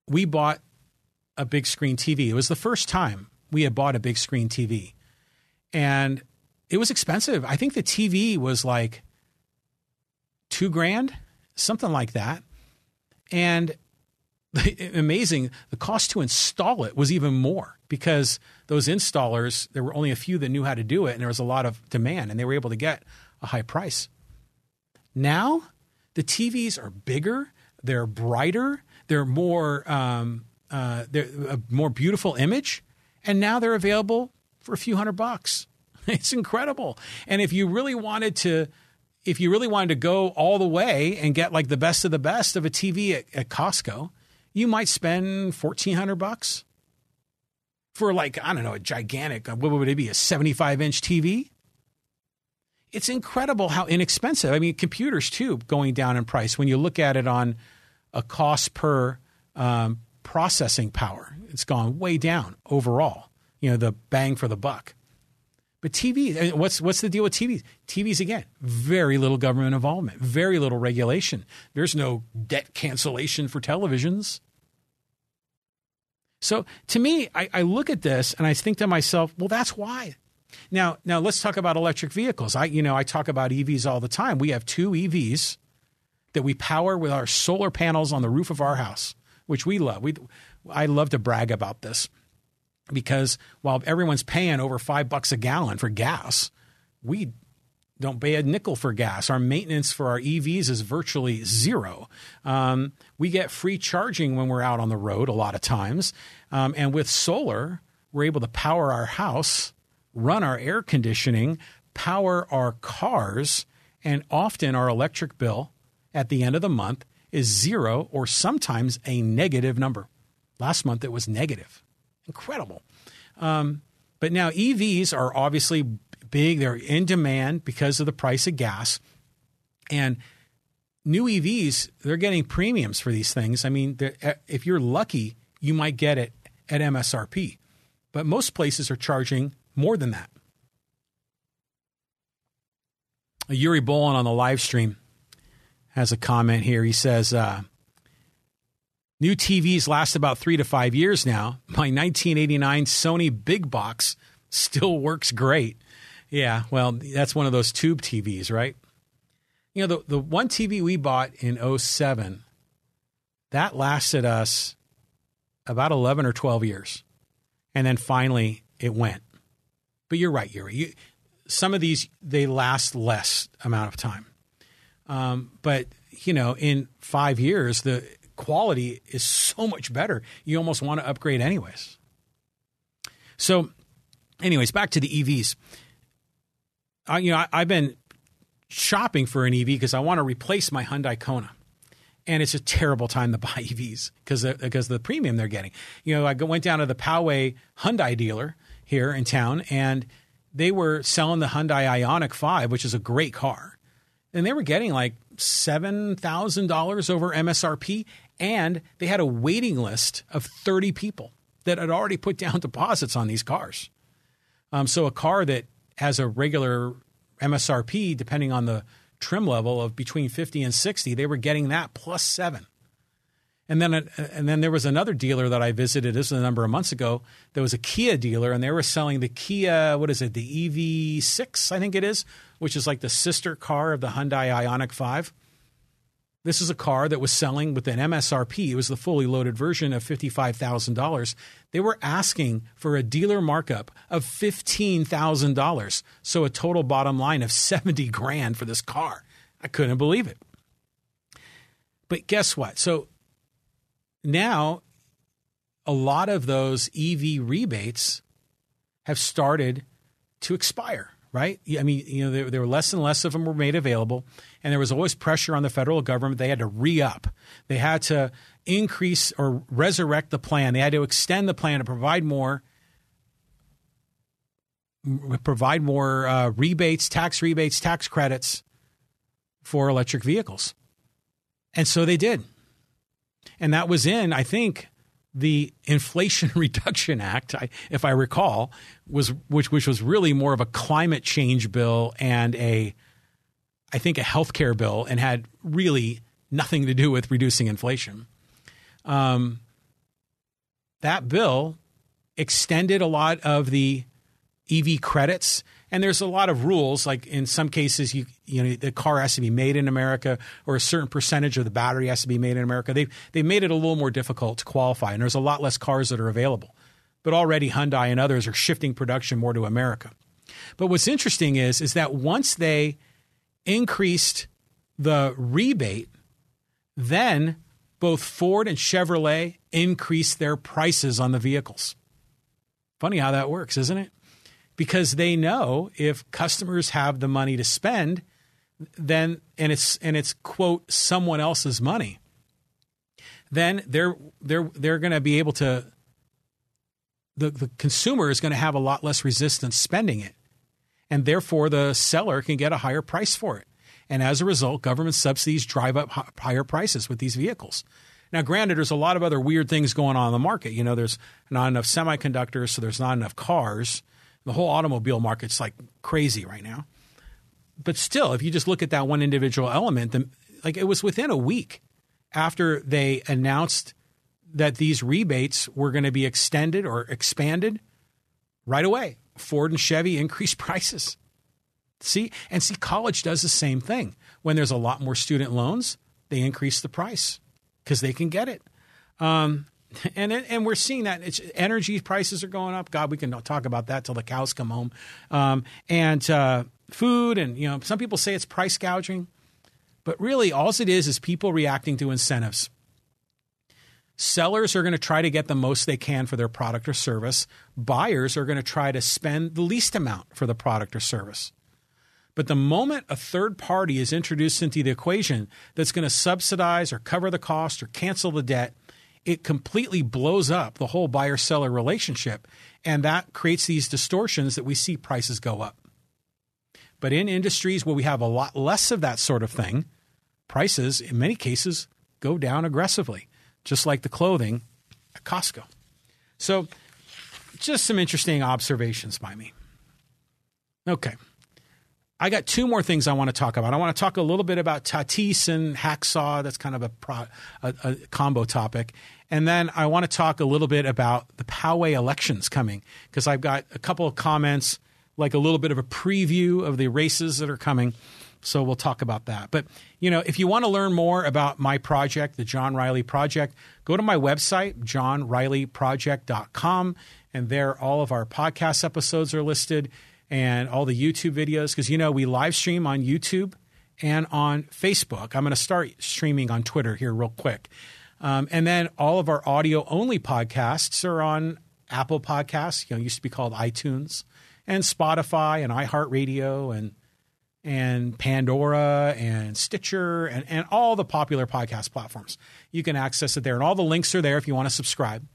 we bought a big screen TV. It was the first time we had bought a big screen TV, and it was expensive. I think the TV was like two grand, something like that and amazing, the cost to install it was even more because those installers, there were only a few that knew how to do it, and there was a lot of demand, and they were able to get a high price. Now, the TVs are bigger, they're brighter, they're more, um, uh, they're a more beautiful image, and now they're available for a few hundred bucks. It's incredible. And if you really wanted to if you really wanted to go all the way and get like the best of the best of a TV at, at Costco, you might spend fourteen hundred bucks for like I don't know a gigantic what would it be a seventy five inch TV. It's incredible how inexpensive. I mean, computers too going down in price when you look at it on a cost per um, processing power. It's gone way down overall. You know, the bang for the buck. But TVs, what's what's the deal with TVs? TVs again, very little government involvement, very little regulation. There's no debt cancellation for televisions. So to me, I, I look at this and I think to myself, well, that's why. Now, now let's talk about electric vehicles. I, you know, I talk about EVs all the time. We have two EVs that we power with our solar panels on the roof of our house, which we love. We, I love to brag about this because while everyone's paying over five bucks a gallon for gas, we don't pay a nickel for gas. Our maintenance for our EVs is virtually zero. Um, we get free charging when we're out on the road a lot of times. Um, and with solar, we're able to power our house, run our air conditioning, power our cars, and often our electric bill at the end of the month is zero or sometimes a negative number. Last month it was negative incredible. Um, but now EVs are obviously big; they're in demand because of the price of gas, and new EVs they're getting premiums for these things. I mean, eh, if you're lucky, you might get it at MSRP, but most places are charging more than that. Yuri Bolin on the live stream has a comment here. He says, uh, New TVs last about three to five years now. My 1989 Sony Big Box still works great. Yeah, well, that's one of those tube TVs, right? You know, the, the one TV we bought in 07, that lasted us about 11 or 12 years. And then finally it went. But you're right, Yuri. You, some of these, they last less amount of time. Um, but, you know, in five years, the quality is so much better. You almost want to upgrade anyways. So, anyways, back to the EVs. I, you know, I, have been shopping for an EV because I want to replace my Hyundai Kona. And it's a terrible time to buy EVs because because the premium they're getting. You know, I went down to the Poway Hyundai dealer here in town, and they were selling the Hyundai Ioniq Five, which is a great car, and they were getting like $7,000 over MSRP. And they had a waiting list of 30 people that had already put down deposits on these cars. Um, so a car that has a regular MSRP, depending on the trim level of between 50 and 60, they were getting that plus seven. And then, and then there was another dealer that I visited. This was a number of months ago. There was a Kia dealer, and they were selling the Kia. What is it? The EV6, I think it is, which is like the sister car of the Hyundai Ioniq 5. This is a car that was selling with an MSRP. It was the fully loaded version of $55,000. They were asking for a dealer markup of $15,000. So a total bottom line of 70 grand for this car. I couldn't believe it. But guess what? So now a lot of those EV rebates have started to expire right? I mean, you know, there, there, were less and less of them were made available, and there was always pressure on the federal government. They had to re up, they had to increase or resurrect the plan. They had to extend the plan to provide more. Provide more uh, rebates, tax rebates, tax credits for electric vehicles. And so they did. And that was in, I think, the Inflation Reduction Act, if I recall, was which which was really more of a climate change bill and a I think a healthcare bill and had really nothing to do with reducing inflation. Um, that bill extended a lot of the EV credits and there's a lot of rules. Like in some cases, you you know the car has to be made in America, or a certain percentage of the battery has to be made in America. They they made it a little more difficult to qualify, and there's a lot less cars that are available. But already Hyundai and others are shifting production more to America. But what's interesting is is that once they increased the rebate, then both Ford and Chevrolet increased their prices on the vehicles. Funny how that works, isn't it? because they know if customers have the money to spend, then and it's and it's quote someone else's money, then they're they're they're going to be able to. The, the consumer is going to have a lot less resistance spending it, and therefore the seller can get a higher price for it. And as a result, government subsidies drive up higher prices with these vehicles. Now, granted, there's a lot of other weird things going on in the market. You know, there's not enough semiconductors, so there's not enough cars. The whole automobile market's like crazy right now. But still, if you just look at that one individual element, the, like it was within a week after they announced that these rebates were going to be extended or expanded right away. Ford and Chevy increased prices. See, and see, college does the same thing. When there's a lot more student loans, they increase the price because they can get it. Um, and and we're seeing that it's energy prices are going up. God, we can talk about that till the cows come home. Um, and uh, food, and you know, some people say it's price gouging, but really, all it is is people reacting to incentives. Sellers are going to try to get the most they can for their product or service. Buyers are going to try to spend the least amount for the product or service. But the moment a third party is introduced into the equation that's going to subsidize or cover the cost or cancel the debt, it completely blows up the whole buyer seller relationship. And that creates these distortions that we see prices go up. But in industries where we have a lot less of that sort of thing, prices in many cases go down aggressively, just like the clothing at Costco. So, just some interesting observations by me. Okay. I got two more things I want to talk about. I want to talk a little bit about Tatis and Hacksaw. That's kind of a, pro, a, a combo topic. And then I want to talk a little bit about the Poway elections coming because I've got a couple of comments, like a little bit of a preview of the races that are coming. So we'll talk about that. But, you know, if you want to learn more about my project, the John Riley Project, go to my website, johnrileyproject.com. And there, all of our podcast episodes are listed and all the YouTube videos because you know we live stream on YouTube and on Facebook. I'm going to start streaming on Twitter here real quick. Um, and then all of our audio only podcasts are on Apple Podcasts, you know, used to be called iTunes, and Spotify and iHeartRadio and and Pandora and Stitcher and, and all the popular podcast platforms. You can access it there. And all the links are there if you want to subscribe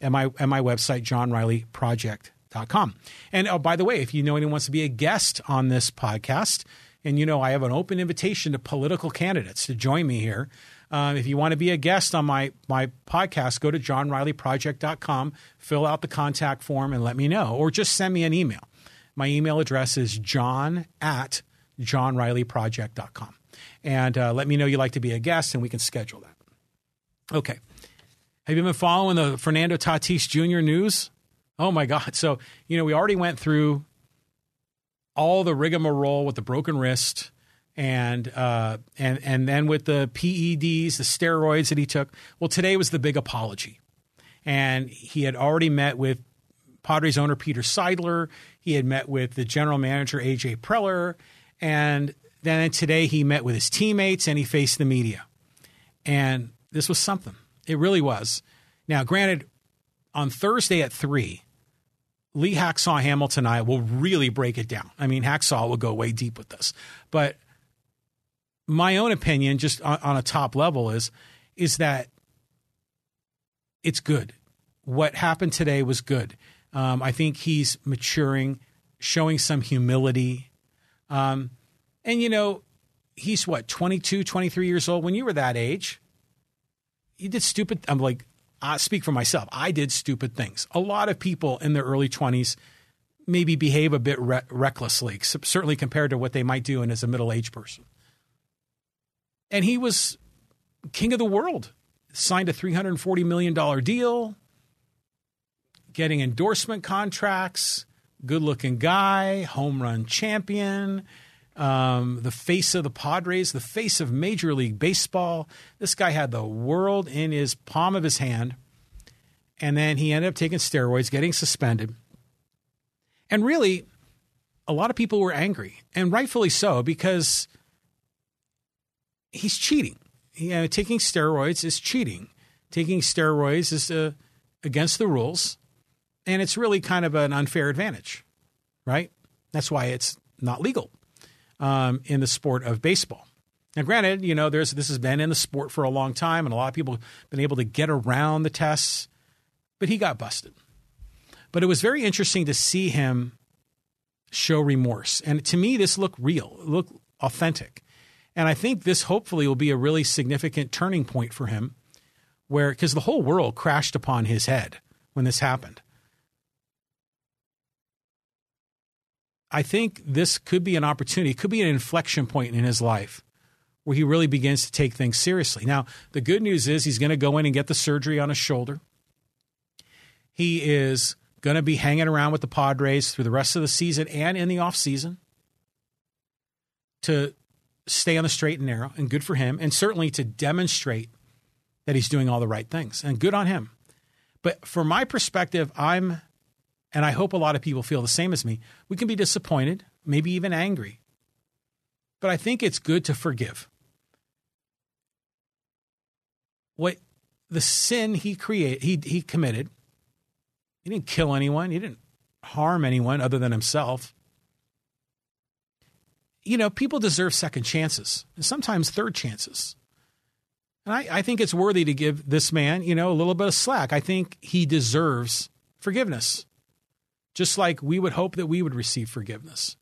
at my at my website, John Riley Project com. And oh, by the way, if you know anyone wants to be a guest on this podcast, and you know I have an open invitation to political candidates to join me here. Um, if you want to be a guest on my my podcast, go to johnrileyproject.com, fill out the contact form, and let me know, or just send me an email. My email address is john at johnrileyproject.com. And uh, let me know you'd like to be a guest, and we can schedule that. Okay. Have you been following the Fernando Tatis Jr. news? Oh my God. So, you know, we already went through all the rigmarole with the broken wrist and uh, and and then with the PEDs, the steroids that he took. Well, today was the big apology, and he had already met with Padres owner Peter Seidler. He had met with the general manager AJ Preller, and then today he met with his teammates and he faced the media. And this was something. It really was. Now, granted, on Thursday at three, Lee Hacksaw Hamilton I will really break it down. I mean, Hacksaw will go way deep with this, but my own opinion, just on, on a top level, is is that it's good. What happened today was good. Um, I think he's maturing, showing some humility. Um, and, you know, he's what, 22, 23 years old? When you were that age, you did stupid. I'm like, I speak for myself. I did stupid things. A lot of people in their early 20s maybe behave a bit re- recklessly, certainly compared to what they might do in as a middle aged person. And he was king of the world, signed a $340 million deal, getting endorsement contracts, good looking guy, home run champion. Um, the face of the Padres, the face of Major League Baseball. This guy had the world in his palm of his hand. And then he ended up taking steroids, getting suspended. And really, a lot of people were angry, and rightfully so, because he's cheating. You know, taking steroids is cheating. Taking steroids is uh, against the rules, and it's really kind of an unfair advantage, right? That's why it's not legal um, in the sport of baseball. Now, granted, you know, there's this has been in the sport for a long time, and a lot of people have been able to get around the tests, but he got busted. But it was very interesting to see him show remorse, and to me, this looked real, looked authentic. And I think this hopefully will be a really significant turning point for him where, because the whole world crashed upon his head when this happened. I think this could be an opportunity, it could be an inflection point in his life where he really begins to take things seriously. Now, the good news is he's going to go in and get the surgery on his shoulder. He is going to be hanging around with the Padres through the rest of the season and in the offseason to stay on the straight and narrow, and good for him, and certainly to demonstrate that he's doing all the right things, and good on him. But from my perspective, I'm, and I hope a lot of people feel the same as me, we can be disappointed, maybe even angry. But I think it's good to forgive. What the sin he created, he, he committed, he didn't kill anyone, he didn't harm anyone other than himself you know, people deserve second chances and sometimes third chances. And I, I, think it's worthy to give this man, you know, a little bit of slack. I think he deserves forgiveness, just like we would hope that we would receive forgiveness.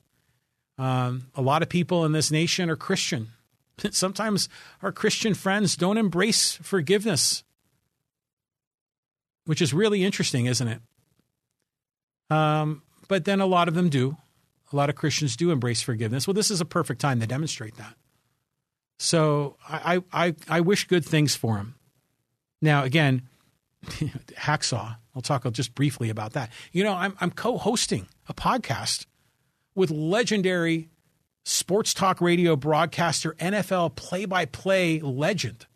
Um, a lot of people in this nation are Christian. Sometimes our Christian friends don't embrace forgiveness, which is really interesting, isn't it? Um, but then a lot of them do. A lot of Christians do embrace forgiveness. Well, this is a perfect time to demonstrate that. So I, I, I wish good things for him. Now, again, Hacksaw, I'll talk just briefly about that. You know, I'm, I'm co hosting a podcast with legendary sports talk radio broadcaster, NFL play by play legend,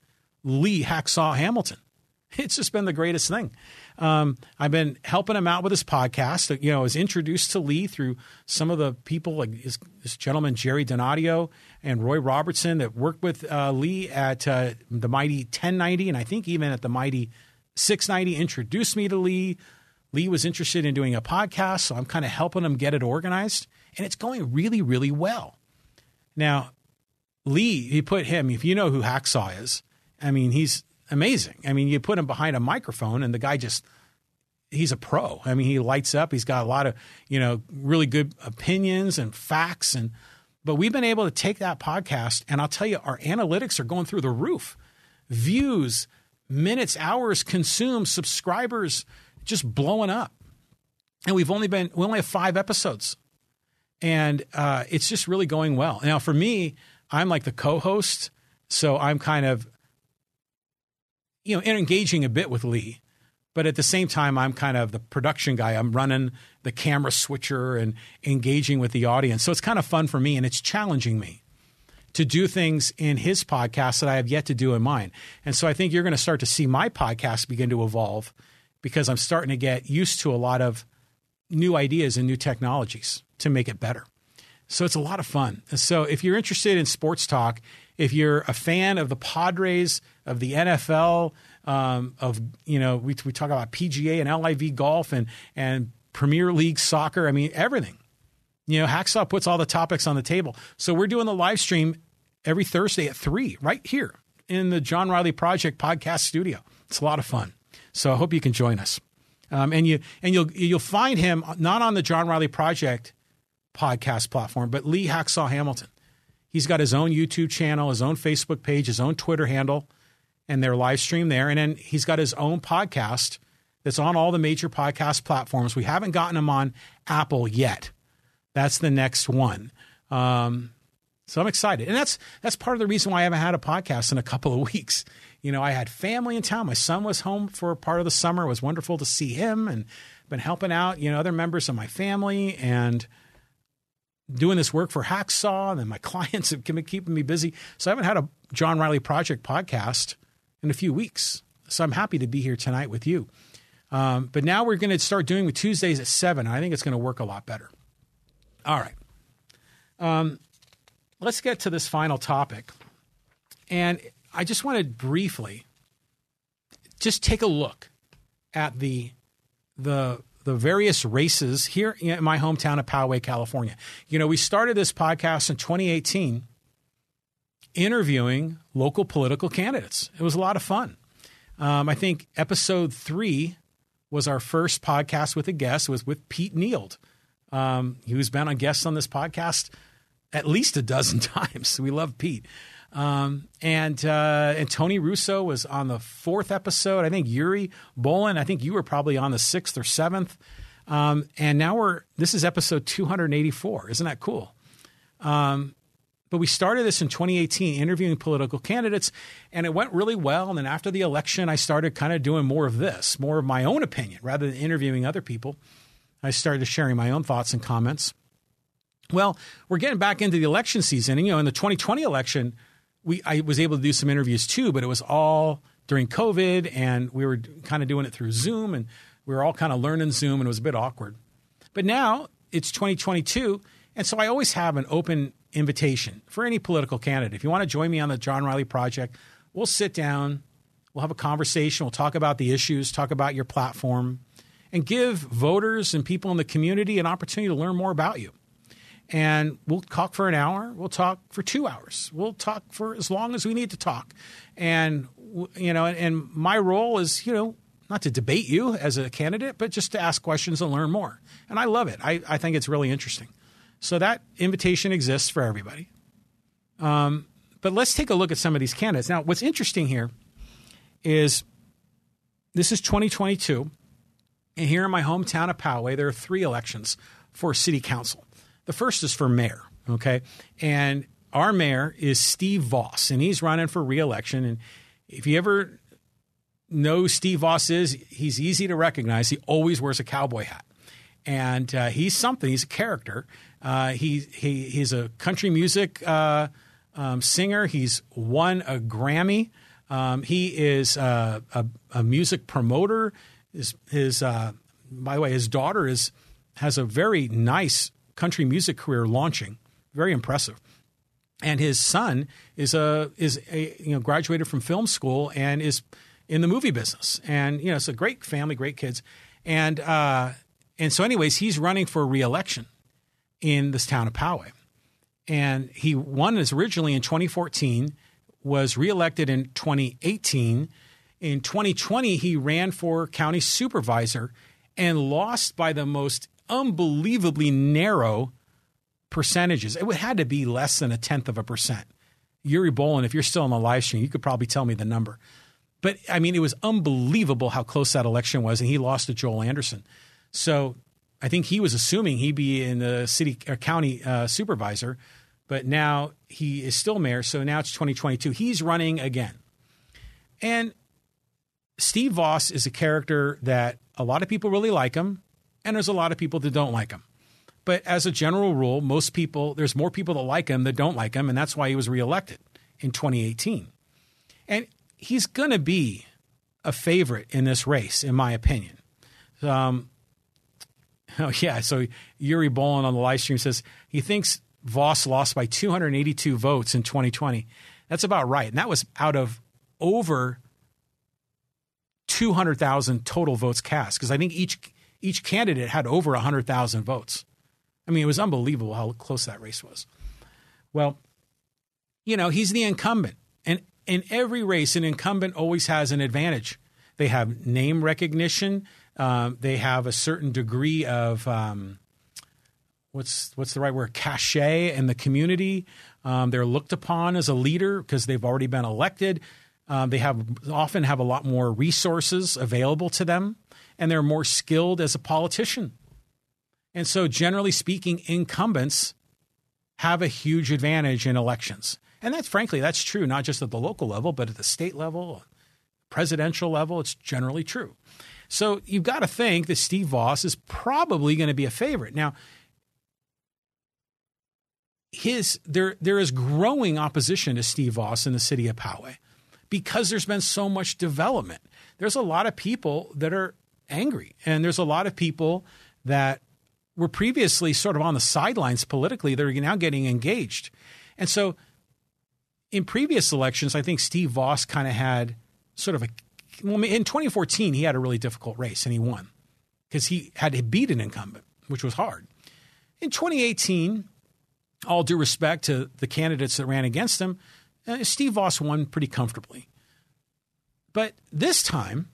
Lee Hacksaw Hamilton. It's just been the greatest thing. Um, I've been helping him out with his podcast. You know, I was introduced to Lee through some of the people, like his, this gentleman Jerry Donadio and Roy Robertson, that worked with uh, Lee at uh, the Mighty 1090, and I think even at the Mighty 690. Introduced me to Lee. Lee was interested in doing a podcast, so I'm kind of helping him get it organized, and it's going really, really well. Now, Lee, he put him. If you know who Hacksaw is, I mean, he's amazing. I mean, you put him behind a microphone and the guy just he's a pro. I mean, he lights up. He's got a lot of, you know, really good opinions and facts and but we've been able to take that podcast and I'll tell you our analytics are going through the roof. Views, minutes, hours consumed, subscribers just blowing up. And we've only been we only have 5 episodes. And uh, it's just really going well. Now for me, I'm like the co-host, so I'm kind of you know, engaging a bit with Lee. But at the same time, I'm kind of the production guy. I'm running the camera switcher and engaging with the audience. So it's kind of fun for me and it's challenging me to do things in his podcast that I have yet to do in mine. And so I think you're going to start to see my podcast begin to evolve because I'm starting to get used to a lot of new ideas and new technologies to make it better. So it's a lot of fun. So if you're interested in sports talk, if you're a fan of the Padres, of the NFL, um, of you know we, we talk about PGA and LIV golf and and Premier League soccer. I mean everything. You know, Hacksaw puts all the topics on the table. So we're doing the live stream every Thursday at three, right here in the John Riley Project podcast studio. It's a lot of fun. So I hope you can join us. Um, and you and you'll you'll find him not on the John Riley Project podcast platform, but Lee Hacksaw Hamilton. He's got his own YouTube channel, his own Facebook page, his own Twitter handle and their live stream there. And then he's got his own podcast that's on all the major podcast platforms. We haven't gotten him on Apple yet. That's the next one. Um, so I'm excited, and that's that's part of the reason why I haven't had a podcast in a couple of weeks. You know, I had family in town. My son was home for part of the summer. It was wonderful to see him, and been helping out. You know, other members of my family, and doing this work for Hacksaw. And then my clients have been keeping me busy. So I haven't had a John Riley Project podcast in a few weeks. So I'm happy to be here tonight with you. Um, but now we're going to start doing with Tuesdays at 7. I think it's going to work a lot better. All right. Um, let's get to this final topic. And I just want to briefly just take a look at the the the various races here in my hometown of Poway, California. You know, we started this podcast in 2018 interviewing local political candidates. It was a lot of fun. Um, I think episode three was our first podcast with a guest. It was with Pete Neild, um, who's been on guests on this podcast at least a dozen times. We love Pete. Um, and uh, and Tony Russo was on the fourth episode. I think Yuri Bolin. I think you were probably on the sixth or seventh. Um, and now we're this is episode 284. Isn't that cool? Um, but we started this in 2018, interviewing political candidates, and it went really well. And then after the election, I started kind of doing more of this, more of my own opinion rather than interviewing other people. I started sharing my own thoughts and comments. Well, we're getting back into the election season. And, you know, in the 2020 election, we I was able to do some interviews too, but it was all during COVID, and we were kind of doing it through Zoom, and we were all kind of learning Zoom, and it was a bit awkward. But now it's 2022, and so I always have an open invitation for any political candidate. If you want to join me on the John Riley Project, we'll sit down, we'll have a conversation, we'll talk about the issues, talk about your platform, and give voters and people in the community an opportunity to learn more about you. And we'll talk for an hour, we'll talk for two hours, we'll talk for as long as we need to talk. And, you know, and my role is, you know, not to debate you as a candidate, but just to ask questions and learn more. And I love it. I, I think it's really interesting. So that invitation exists for everybody. Um, but let's take a look at some of these candidates. Now, what's interesting here is this is 2022, and here in my hometown of Poway, there are three elections for city council. The first is for mayor, okay? And our mayor is Steve Vaus, and he's running for reelection. And if you ever know Steve Vaus is, he's easy to recognize. He always wears a cowboy hat. And uh, he's something, he's a character. Uh, he, he he's a country music uh, um, singer. He's won a Grammy. Um, he is uh, a, a, music promoter. His, his uh, by the way, his daughter is has a very nice country music career launching. Very impressive. And his son is a is a you know graduated from film school and is in the movie business. And you know it's a great family, great kids. And uh, and so, anyways, he's running for reelection in this town of Poway. And he won this originally in 2014, was reelected in 2018. In 2020, he ran for county supervisor and lost by the most unbelievably narrow percentages. It had to be less than a tenth of a percent. Yuri Bolin, if you're still on the live stream, you could probably tell me the number. But I mean, it was unbelievable how close that election was, and he lost to Joel Anderson. So I think he was assuming he'd be in the city or county uh, supervisor, but now he is still mayor. So now it's 2022. He's running again. And Steve Vaus is a character that a lot of people really like him, and there's a lot of people that don't like him. But as a general rule, most people, there's more people that like him that don't like him, and that's why he was reelected in 2018. And he's going to be a favorite in this race, in my opinion. Um, oh, yeah. So Yuri Bolin on the live stream says he thinks Vaus lost by 282 votes in 2020. That's about right. And that was out of over 200,000 total votes cast because I think each each candidate had over 100,000 votes. I mean, it was unbelievable how close that race was. Well, you know, he's the incumbent. And in every race, an incumbent always has an advantage. They have name recognition, um, they have a certain degree of um, what's what's the right word cachet in the community. Um, they're looked upon as a leader because they've already been elected. Um, they have often have a lot more resources available to them, and they're more skilled as a politician. And so, generally speaking, incumbents have a huge advantage in elections. And that's frankly, that's true, not just at the local level, but at the state level, presidential level. It's generally true. So you've got to think that Steve Vaus is probably going to be a favorite. Now, his there there is growing opposition to Steve Vaus in the city of Poway because there's been so much development. There's a lot of people that are angry, and there's a lot of people that were previously sort of on the sidelines politically that are now getting engaged. And so in previous elections, I think Steve Vaus kind of had sort of a well, in 2014 he had a really difficult race and he won because he had to beat an incumbent, which was hard. In 2018, all due respect to the candidates that ran against him, uh, Steve Vaus won pretty comfortably. But this time,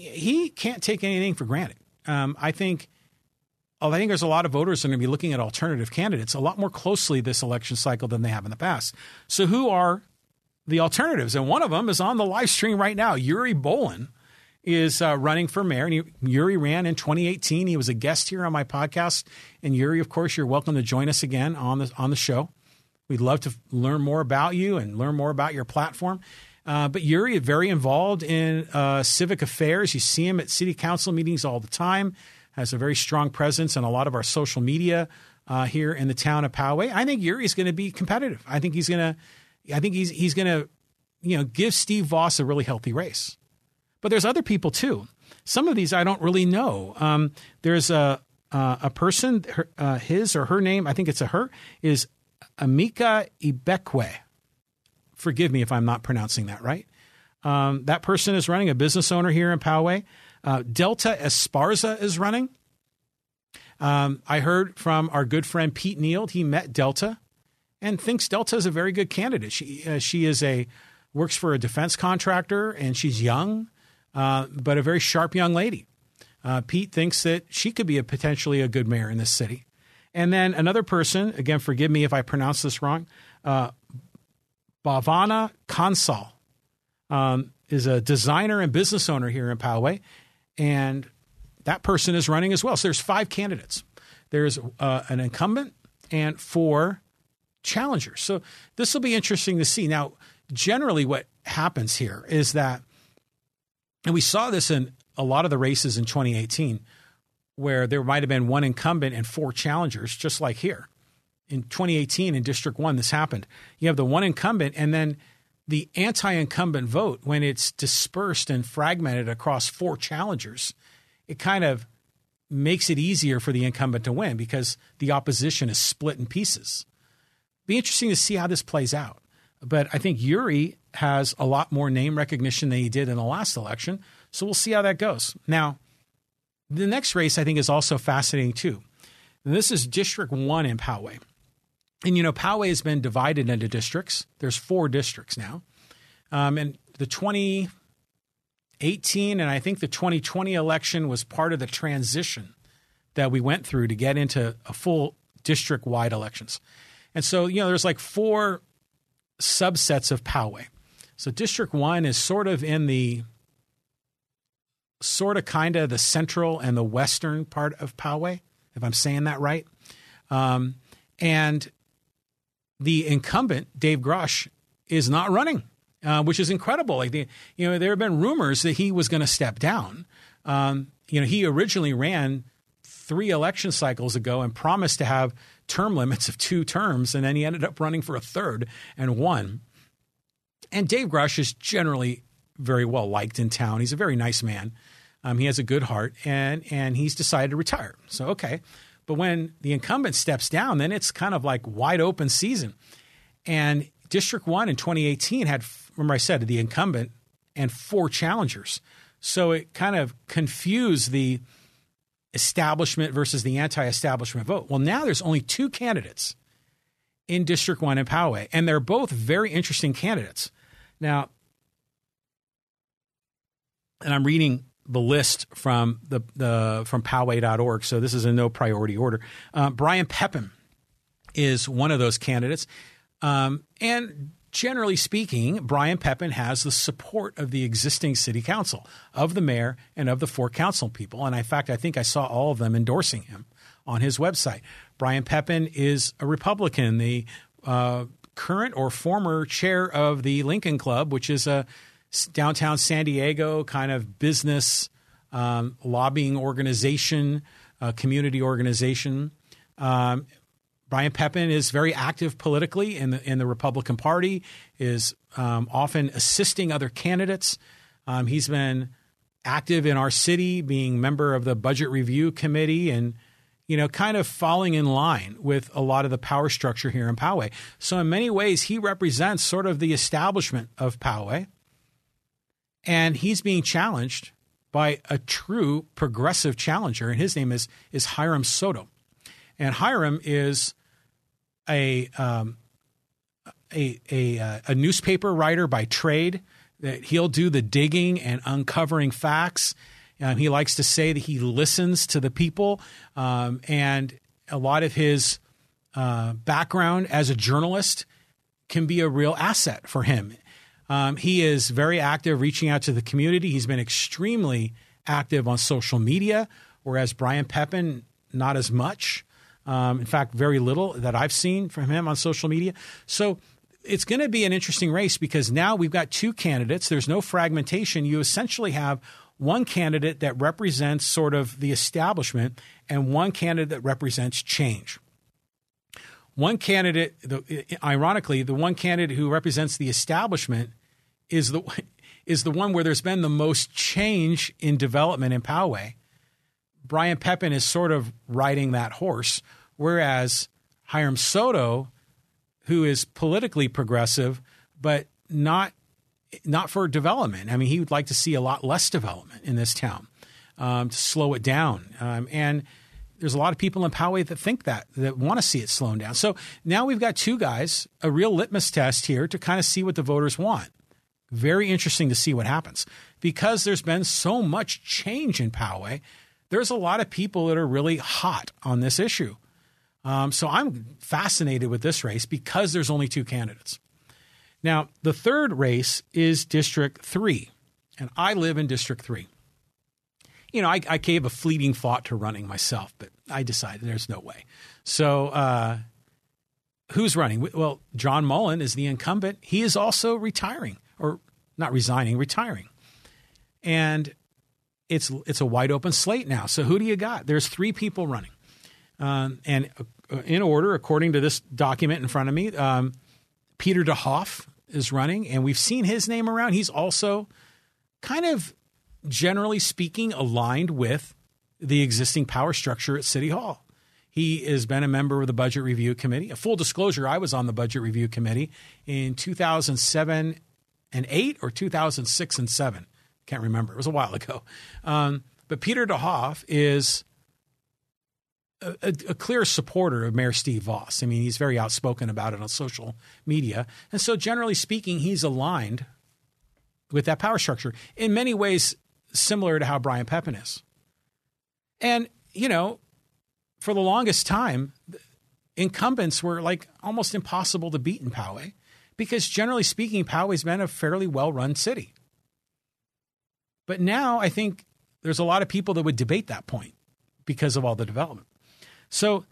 he can't take anything for granted. Um, I think. I think there's a lot of voters that are going to be looking at alternative candidates a lot more closely this election cycle than they have in the past. So, who are the alternatives? And one of them is on the live stream right now. Yuri Bolin is uh, running for mayor, and he, Yuri ran in 2018. He was a guest here on my podcast. And Yuri, of course, you're welcome to join us again on the on the show. We'd love to learn more about you and learn more about your platform. Uh, but Yuri very involved in uh, civic affairs. You see him at city council meetings all the time. Has a very strong presence on a lot of our social media uh, here in the town of Poway. I think Yuri is going to be competitive. I think he's going to. I think he's he's going to, you know, give Steve Vaus a really healthy race. But there's other people too. Some of these I don't really know. Um, there's a a person, her, uh, his or her name, I think it's a her, is Amika Ibekwe. Forgive me if I'm not pronouncing that right. Um, that person is running a business owner here in Poway. Uh, Delta Esparza is running. Um, I heard from our good friend Pete Neild. He met Delta and thinks Delta is a very good candidate. She uh, she is a works for a defense contractor and she's young, uh, but a very sharp young lady. Uh, Pete thinks that she could be a potentially a good mayor in this city. And then another person, again, forgive me if I pronounce this wrong, uh, Bhavana Kansal um, is a designer and business owner here in Poway, and that person is running as well. So there's five candidates. There's uh, an incumbent and four challengers. So this will be interesting to see. Now, generally, what happens here is that, and we saw this in a lot of the races in 2018 where there might have been one incumbent and four challengers, just like here. In 2018, in District 1, this happened. You have the one incumbent, and then the anti incumbent vote, when it's dispersed and fragmented across four challengers, it kind of makes it easier for the incumbent to win because the opposition is split in pieces. Be interesting to see how this plays out. But I think Yuri has a lot more name recognition than he did in the last election. So we'll see how that goes. Now, the next race I think is also fascinating too. And this is District 1 in Poway. And you know, Poway has been divided into districts. There's four districts now. Um, and the 2018 and I think the 2020 election was part of the transition that we went through to get into a full district wide elections. And so, you know, there's like four subsets of Poway. So District 1 is sort of in the sort of kind of the central and the western part of Poway, if I'm saying that right. Um, and the incumbent, Dave Grosch, is not running. uh, which is incredible. Like the, you know, there have been rumors that he was going to step down. Um, you know, he originally ran three election cycles ago and promised to have term limits of two terms, and then he ended up running for a third and won. And Dave Grosch is generally very well liked in town. He's a very nice man. Um, he has a good heart, and and he's decided to retire. So okay, but when the incumbent steps down, then it's kind of like wide open season. And District One in 2018 had, remember I said, the incumbent and four challengers. So it kind of confused the establishment versus the anti-establishment vote. Well, now there's only two candidates in District 1 in Poway, and they're both very interesting candidates. Now, and I'm reading the list from the, the from Poway.org, so this is in no priority order. Uh, Brian Pepin is one of those candidates, um, and generally speaking, Brian Pepin has the support of the existing city council, of the mayor, and of the four council people. And in fact, I think I saw all of them endorsing him on his website. Brian Pepin is a Republican, the uh, current or former chair of the Lincoln Club, which is a downtown San Diego kind of business um, lobbying organization, uh, community organization. Um, Brian Pepin is very active politically in the in the Republican Party. Is um, often assisting other candidates. Um, he's been active in our city, being member of the Budget Review Committee, and you know, kind of falling in line with a lot of the power structure here in Poway. So in many ways, he represents sort of the establishment of Poway and he's being challenged by a true progressive challenger, and his name is is Hiram Soto. And Hiram is a um, a a, uh, a newspaper writer by trade. That he'll do the digging and uncovering facts. Um, he likes to say that he listens to the people, um, and a lot of his uh, background as a journalist can be a real asset for him um, he is very active, reaching out to the community. He's been extremely active on social media, whereas Brian Pepin, not as much. Um, in fact, very little that I've seen from him on social media. So it's going to be an interesting race because now we've got two candidates. There's no fragmentation. You essentially have one candidate that represents sort of the establishment and one candidate that represents change. One candidate, ironically, the one candidate who represents the establishment is the is the one where there's been the most change in development in Poway. Brian Pepin is sort of riding that horse, whereas Hiram Soto, who is politically progressive, but not not for development. I mean, he would like to see a lot less development in this town um, to slow it down. Um, and there's a lot of people in Poway that think that, that want to see it slowing down. So now we've got two guys, a real litmus test here to kind of see what the voters want. Very interesting to see what happens. Because there's been so much change in Poway, there's a lot of people that are really hot on this issue. Um, so I'm fascinated with this race because there's only two candidates. Now, the third race is District 3, and I live in District 3 you know, I, I, gave a fleeting thought to running myself, but I decided there's no way. So, uh, who's running? Well, John Mullin is the incumbent. He is also retiring, or not resigning, retiring. And it's it's a wide open slate now. So who do you got? There's three people running, um, and uh, in order according to this document in front of me, um, Peter DeHoff is running, and we've seen his name around. He's also kind of generally speaking, aligned with the existing power structure at City Hall. He has been a member of the Budget Review Committee. A full disclosure, I was on the Budget Review Committee in 2007 and 8 or 2006 and 7. Can't remember. It was a while ago. Um, but Peter DeHoff is a, a, a, clear supporter of Mayor Steve Vaus. I mean, he's very outspoken about it on social media. And so, generally speaking, he's aligned with that power structure. In many ways, similar to how Brian Pepin is. And, you know, for the longest time, incumbents were like almost impossible to beat in Poway because generally speaking, Poway's been a fairly well run city. But now I think there's a lot of people that would debate that point because of all the development. So,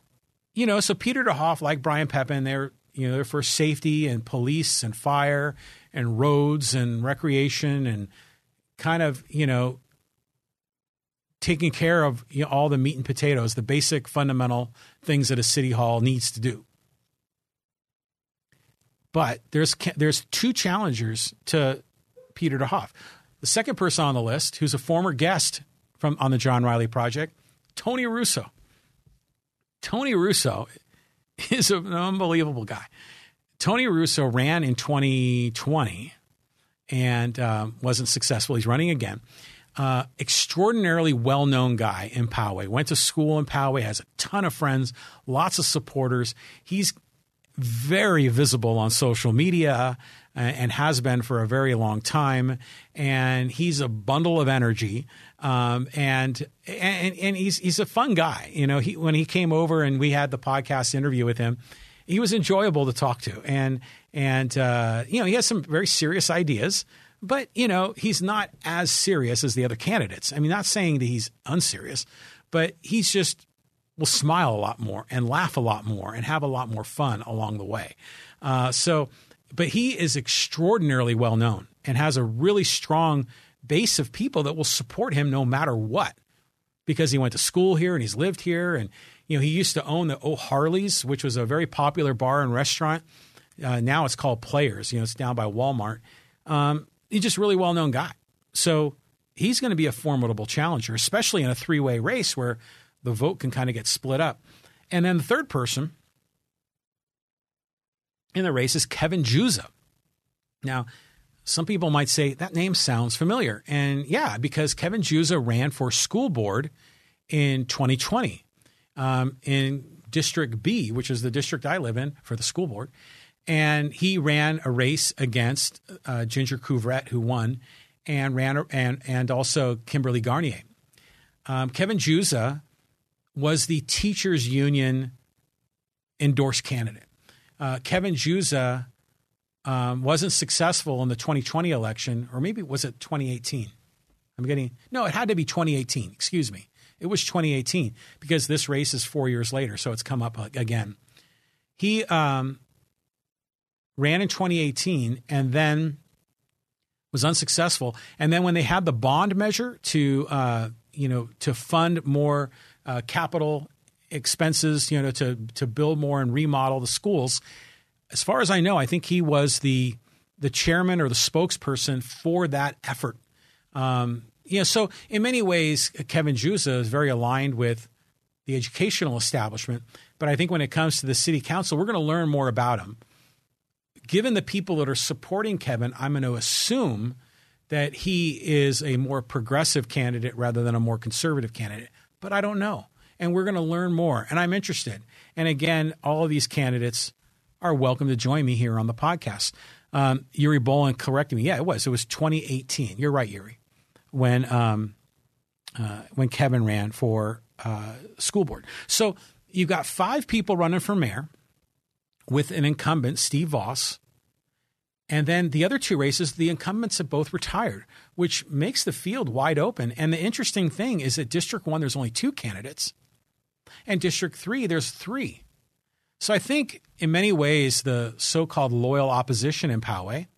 you know, so Peter DeHoff, like Brian Pepin, they're, you know, they're for safety and police and fire and roads and recreation and kind of, you know, taking care of you know, all the meat and potatoes, the basic fundamental things that a city hall needs to do. But there's there's two challengers to Peter DeHoff. The second person on the list, who's a former guest from on the John Riley Project, Tony Russo. Tony Russo is an unbelievable guy. Tony Russo ran in 2020 and um, wasn't successful. He's running again. Uh, extraordinarily well known guy in Poway. Went to school in Poway, has a ton of friends, lots of supporters. He's very visible on social media uh, and has been for a very long time. And he's a bundle of energy. Um, and, and, and he's, he's a fun guy. You know, he, when he came over and we had the podcast interview with him, he was enjoyable to talk to. And, and, uh, you know, he has some very serious ideas, but, you know, he's not as serious as the other candidates. I mean, not saying that he's unserious, but he's just will smile a lot more and laugh a lot more and have a lot more fun along the way. Uh, so, but he is extraordinarily well known and has a really strong base of people that will support him no matter what. Because he went to school here and he's lived here and you know he used to own the O'Harley's which was a very popular bar and restaurant. Uh, now it's called Players you know it's down by Walmart. Um, he's just a really well known guy. So he's going to be a formidable challenger especially in a three way race where the vote can kind of get split up and then the third person in the race is Kevin Juza now some people might say that name sounds familiar. And yeah, because Kevin Juza ran for school board in 2020 um, in District B, which is the district I live in for the school board. And he ran a race against uh, Ginger Couvret, who won, and ran and and also Kimberly Garnier. Um, Kevin Juza was the teachers union endorsed candidate. Uh, Kevin Juza um, wasn't successful in the 2020 election, or maybe it was it 2018? I'm getting no, it had to be 2018. Excuse me, it was 2018 because this race is four years later, so it's come up again. He um, ran in 2018 and then was unsuccessful. And then when they had the bond measure to uh, you know to fund more uh, capital expenses, you know, to to build more and remodel the schools, as far as I know, I think he was the the chairman or the spokesperson for that effort. Um, you know, so in many ways, Kevin Juza is very aligned with the educational establishment. But I think when it comes to the city council, we're going to learn more about him. Given the people that are supporting Kevin, I'm going to assume that he is a more progressive candidate rather than a more conservative candidate. But I don't know. And we're going to learn more. And I'm interested. And again, all of these candidates are welcome to join me here on the podcast. Um, Yuri Bolin corrected me. Yeah, it was. It was 2018. You're right, Yuri. When um, uh, when Kevin ran for uh, school board. So you've got five people running for mayor with an incumbent, Steve Vaus. And then the other two races, the incumbents have both retired, which makes the field wide open. And the interesting thing is that District 1, there's only two candidates. And District 3, there's three. So I think in many ways, the so called loyal opposition in Poway,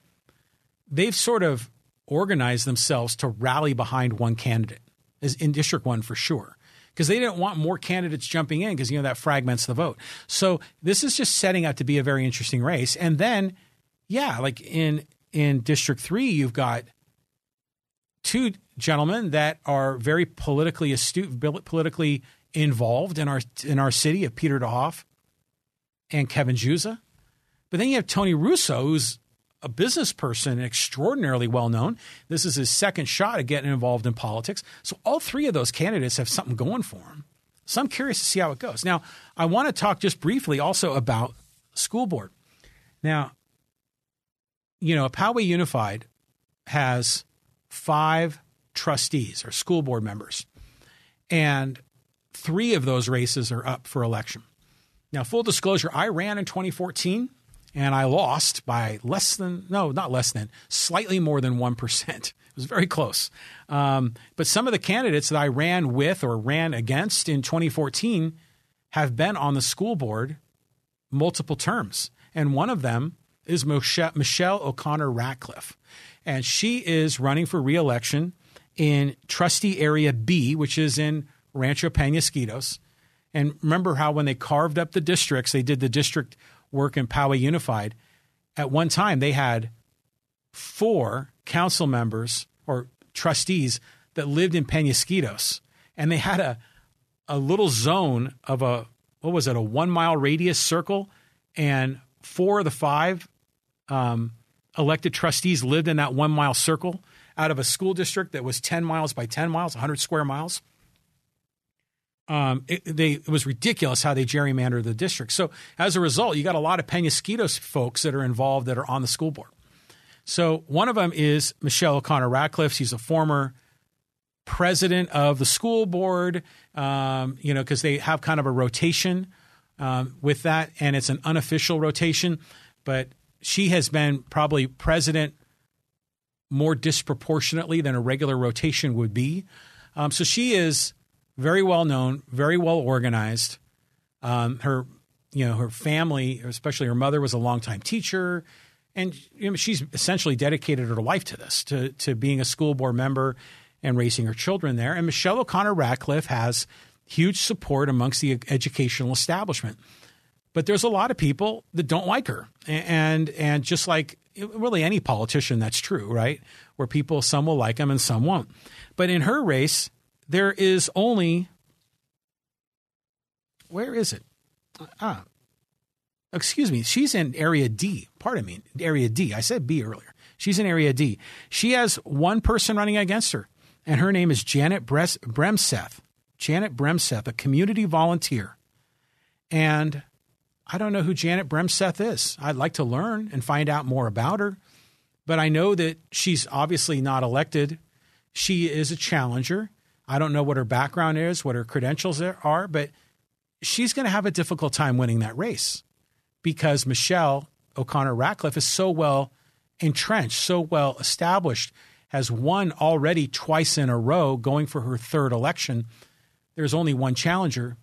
they've sort of organized themselves to rally behind one candidate, is in District 1 for sure. Because they didn't want more candidates jumping in because, you know, that fragments the vote. So this is just setting up to be a very interesting race. And then, yeah, like in in District 3, you've got two gentlemen that are very politically astute, politically involved in our in our city of Peter DeHoff and Kevin Juza. But then you have Tony Russo, who's a business person, extraordinarily well known. This is his second shot at getting involved in politics. So all three of those candidates have something going for them. So I'm curious to see how it goes. Now, I want to talk just briefly also about school board. Now, you know, Poway Unified has five trustees or school board members, and three of those races are up for election. Now, full disclosure, I ran in 2014 and I lost by less than, no, not less than, slightly more than 1%. It was very close. Um, but some of the candidates that I ran with or ran against in 2014 have been on the school board multiple terms. And one of them is Michelle O'Connor Ratcliff. And she is running for reelection in trustee area B, which is in Rancho Penasquitos. And remember how when they carved up the districts, they did the district work in Poway Unified. At one time, they had four council members or trustees that lived in Penasquitos, and they had a a little zone of a what was it a one mile radius circle, and four of the five um, elected trustees lived in that one mile circle out of a school district that was 10 miles by 10 miles, 100 square miles. Um, it, they, it was ridiculous how they gerrymandered the district. So as a result, you got a lot of Penasquitos folks that are involved that are on the school board. So one of them is Michelle O'Connor Ratcliff. She's a former president of the school board, um, you know, because they have kind of a rotation um, with that, and it's an unofficial rotation. But she has been probably president more disproportionately than a regular rotation would be. Um, so she is very well known, very well organized. Um, her, you know, her family, especially her mother, was a longtime teacher, and you know, she's essentially dedicated her life to this, to to being a school board member and raising her children there. And Michelle O'Connor Ratcliff has huge support amongst the educational establishment. But there's a lot of people that don't like her, and and just like really any politician, that's true, right? Where people some will like them and some won't. But in her race, there is only where is it? Ah, excuse me. She's in area D. Pardon me, area D. I said B earlier. She's in area D. She has one person running against her, and her name is Janet Bremseth. Janet Bremseth, a community volunteer. And I don't know who Janet Bremseth is. I'd like to learn and find out more about her. But I know that she's obviously not elected. She is a challenger. I don't know what her background is, what her credentials are, but she's going to have a difficult time winning that race because Michelle O'Connor Ratcliff is so well entrenched, so well established, has won already twice in a row, going for her third election. There's only one challenger.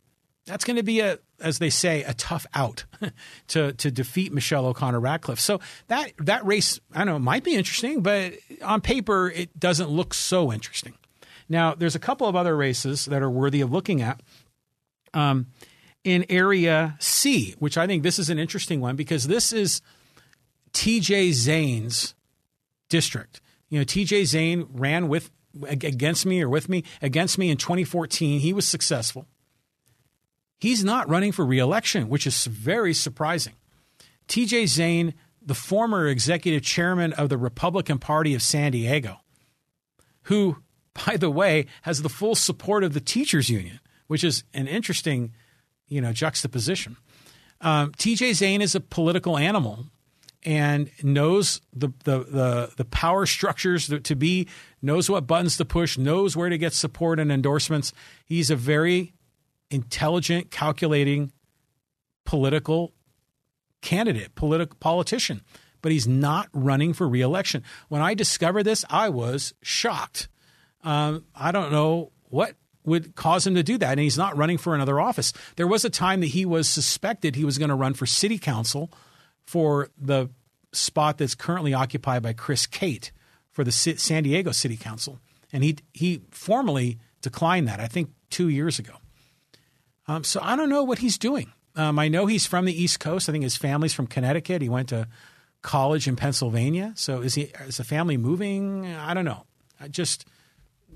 That's going to be a as they say, a tough out to to defeat Michelle O'Connor Ratcliff. So that that race, I don't know, might be interesting, but on paper, it doesn't look so interesting. Now, there's a couple of other races that are worthy of looking at. Um, in Area C, which I think this is an interesting one because this is T.J. Zane's district. You know, T.J. Zane ran with against me or with me against me in 2014. He was successful. He's not running for reelection, which is very surprising. TJ Zane, the former executive chairman of the Republican Party of San Diego, who, by the way, has the full support of the teachers union, which is an interesting, you know, juxtaposition. Um, TJ Zane is a political animal and knows the, the, the, the power structures to be, knows what buttons to push, knows where to get support and endorsements. He's a very intelligent, calculating political candidate, political politician, but he's not running for reelection. When I discovered this, I was shocked. Um, I don't know what would cause him to do that, and he's not running for another office. There was a time that he was suspected he was going to run for city council for the spot that's currently occupied by Chris Cate for the San Diego City Council, and he he formally declined that. I think two years ago. Um, so I don't know what he's doing. Um, I know he's from the East Coast. I think his family's from Connecticut. He went to college in Pennsylvania. So is he is the family moving? I don't know. I just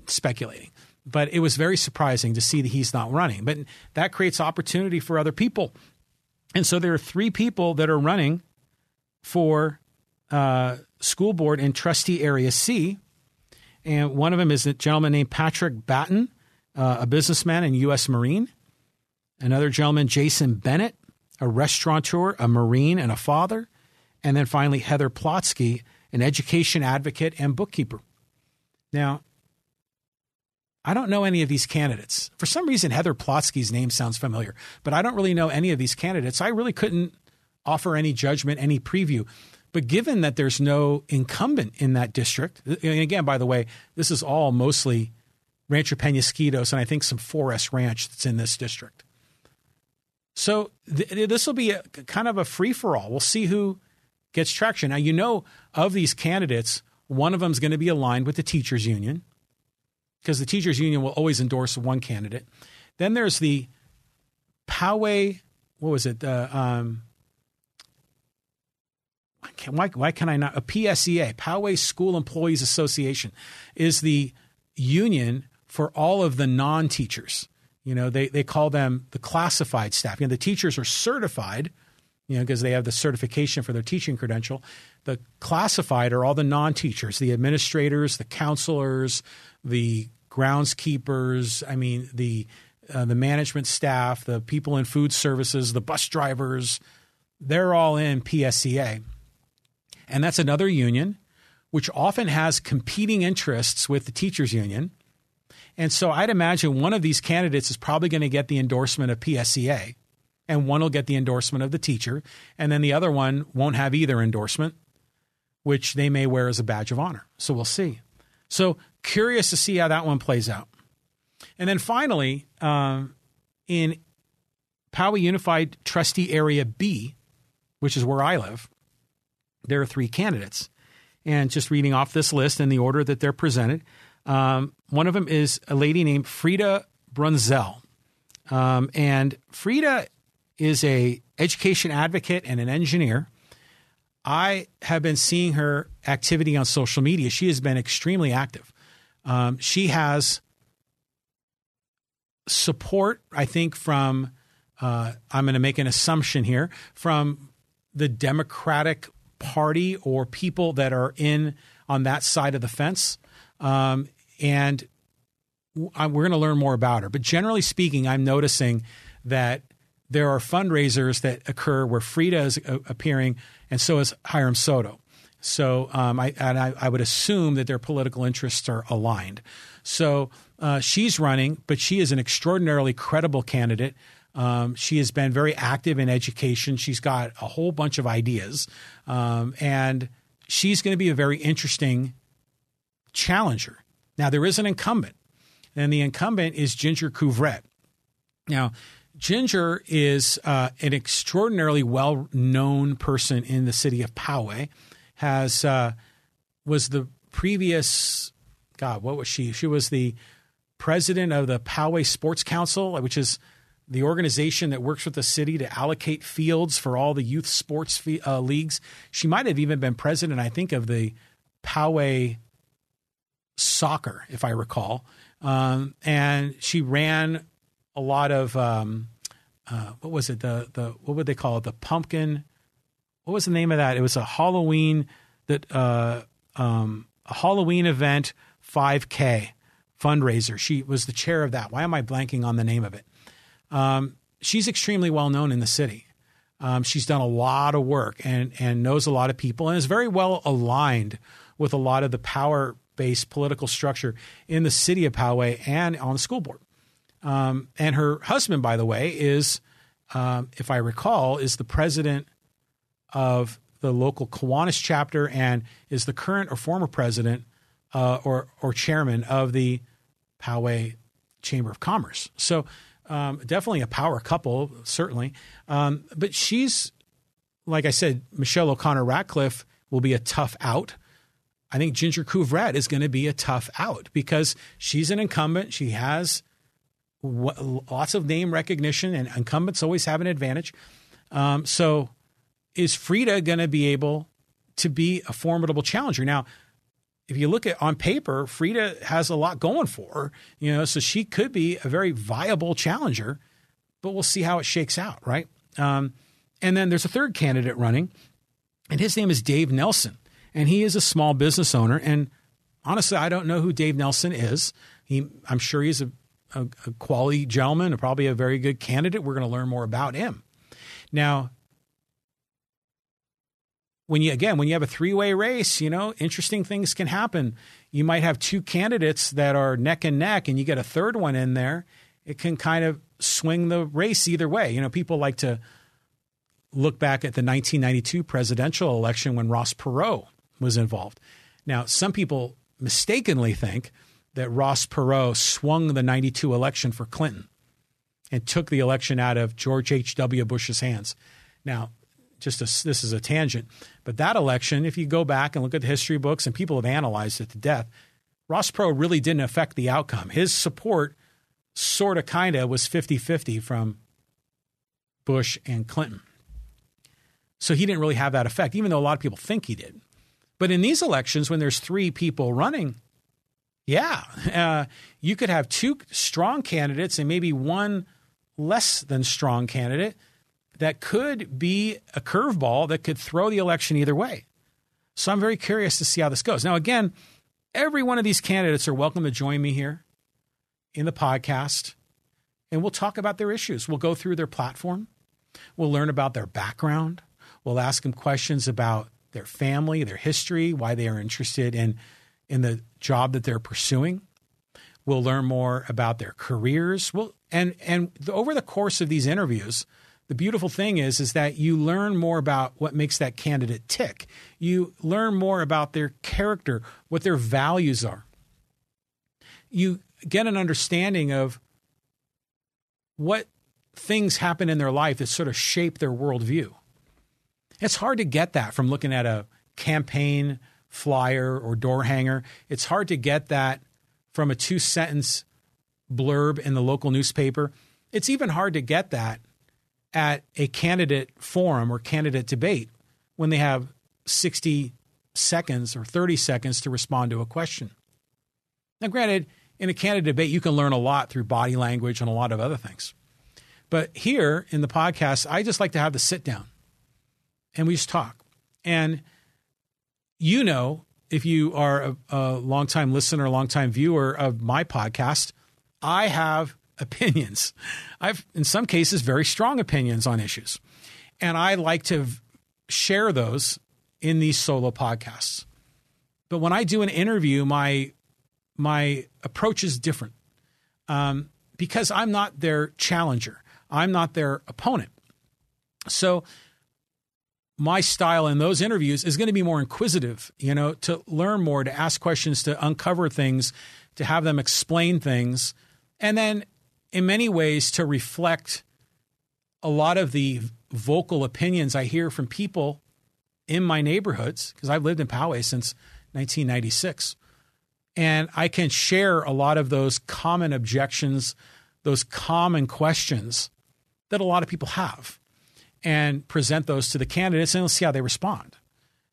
speculating. But it was very surprising to see that he's not running. But that creates opportunity for other people. And so there are three people that are running for uh, school board in trustee area C. And one of them is a gentleman named Patrick Batten, uh, a businessman and U.S. Marine. Another gentleman, Jason Bennett, a restaurateur, a Marine, and a father. And then finally, Heather Plotsky, an education advocate and bookkeeper. Now, I don't know any of these candidates. For some reason, Heather Plotsky's name sounds familiar, but I don't really know any of these candidates. I really couldn't offer any judgment, any preview. But given that there's no incumbent in that district, and again, by the way, this is all mostly Rancho Penasquitos and I think some Forest Ranch that's in this district. So th- this will be a, kind of a free for all. We'll see who gets traction. Now, you know, of these candidates, one of them is going to be aligned with the teachers union because the teachers union will always endorse one candidate. Then there's the Poway, what was it? Uh, um, why, why can I not? A PSEA, Poway School Employees Association, is the union for all of the non teachers. You know, they, they call them the classified staff. You know, the teachers are certified, you know, because they have the certification for their teaching credential. The classified are all the non teachers, the administrators, the counselors, the groundskeepers, I mean, the uh, the management staff, the people in food services, the bus drivers, they're all in PSEA. And that's another union which often has competing interests with the teachers union. And so I'd imagine one of these candidates is probably going to get the endorsement of PSEA, and one will get the endorsement of the teacher, and then the other one won't have either endorsement, which they may wear as a badge of honor. So we'll see. So curious to see how that one plays out. And then finally, um, in Poway Unified Trustee Area B, which is where I live, there are three candidates. And just reading off this list in the order that they're presented, um, one of them is a lady named Frida Brunzel. Um, and Frida is a education advocate and an engineer. I have been seeing her activity on social media. She has been extremely active. Um, she has support, I think, from, uh, I'm going to make an assumption here, from the Democratic Party or people that are in on that side of the fence. Um, and we're going to learn more about her. But generally speaking, I'm noticing that there are fundraisers that occur where Frida is uh, appearing, and so is Hiram Soto. So um, I and I, I, would assume that their political interests are aligned. So uh, she's running, but she is an extraordinarily credible candidate. Um, she has been very active in education. She's got a whole bunch of ideas, um, and she's going to be a very interesting challenger. Now there is an incumbent, and the incumbent is Ginger Couvret. Now. Ginger is uh, an extraordinarily well known person in the city of Poway has uh, was the previous God. What was she? She was the president of the Poway Sports Council, which is the organization that works with the city to allocate fields for all the youth sports uh, leagues. She might have even been president, I think, of the Poway soccer, if I recall. Um, and she ran a lot of um, uh, what was it? The the what would they call it? The pumpkin what was the name of that? It was a Halloween that uh, um, a Halloween event 5K fundraiser. She was the chair of that. Why am I blanking on the name of it? Um, she's extremely well known in the city. Um, she's done a lot of work and and knows a lot of people and is very well aligned with a lot of the power based political structure in the city of Poway and on the school board. Um, and her husband, by the way, is, um, if I recall, is the president of the local Kiwanis chapter and is the current or former president uh, or or chairman of the Poway Chamber of Commerce. So um, definitely a power couple, certainly. Um, but she's, like I said, Michelle O'Connor Ratcliff will be a tough out. I think Ginger Couvret is going to be a tough out because she's an incumbent. She has lots of name recognition, and incumbents always have an advantage. Um, so is Frida going to be able to be a formidable challenger? Now, if you look at on paper, Frida has a lot going for her, you know, so she could be a very viable challenger, but we'll see how it shakes out, right? Um, and then there's a third candidate running, and his name is Dave Nelson, and he is a small business owner. And honestly, I don't know who Dave Nelson is. He, I'm sure he's a, a, a quality gentleman and probably a very good candidate. We're going to learn more about him. Now, when you again when you have a three-way race you know interesting things can happen you might have two candidates that are neck and neck and you get a third one in there it can kind of swing the race either way you know people like to look back at the 1992 presidential election when Ross Perot was involved now some people mistakenly think that Ross Perot swung the 92 election for Clinton and took the election out of George H.W. Bush's hands now just a, this is a tangent, but that election, if you go back and look at the history books and people have analyzed it to death, Ross Perot really didn't affect the outcome. His support sort of kind of was 50 50 from Bush and Clinton. So he didn't really have that effect, even though a lot of people think he did. But in these elections, when there's three people running, yeah, uh, you could have two strong candidates and maybe one less than strong candidate that could be a curveball that could throw the election either way. So I'm very curious to see how this goes. Now, again, every one of these candidates are welcome to join me here in the podcast, and we'll talk about their issues. We'll go through their platform, we'll learn about their background, we'll ask them questions about their family, their history, why they are interested in, in the job that they're pursuing. We'll learn more about their careers. We'll, and and over the course of these interviews, the beautiful thing is is that you learn more about what makes that candidate tick. You learn more about their character, what their values are. You get an understanding of what things happen in their life that sort of shape their worldview. It's hard to get that from looking at a campaign flyer or door hanger. It's hard to get that from a two sentence blurb in the local newspaper. It's even hard to get that at a candidate forum or candidate debate when they have 60 seconds or 30 seconds to respond to a question. Now, granted, in a candidate debate, you can learn a lot through body language and a lot of other things. But here in the podcast, I just like to have the sit down and we just talk. And you know, if you are a, a longtime listener, a longtime viewer of my podcast, I have opinions. I've, in some cases, very strong opinions on issues. And I like to share those in these solo podcasts. But when I do an interview, my my approach is different um, because I'm not their challenger. I'm not their opponent. So my style in those interviews is going to be more inquisitive, you know, to learn more, to ask questions, to uncover things, to have them explain things, and then in many ways to reflect a lot of the vocal opinions I hear from people in my neighborhoods because I've lived in Poway since 1996. And I can share a lot of those common objections, those common questions that a lot of people have and present those to the candidates and see how they respond.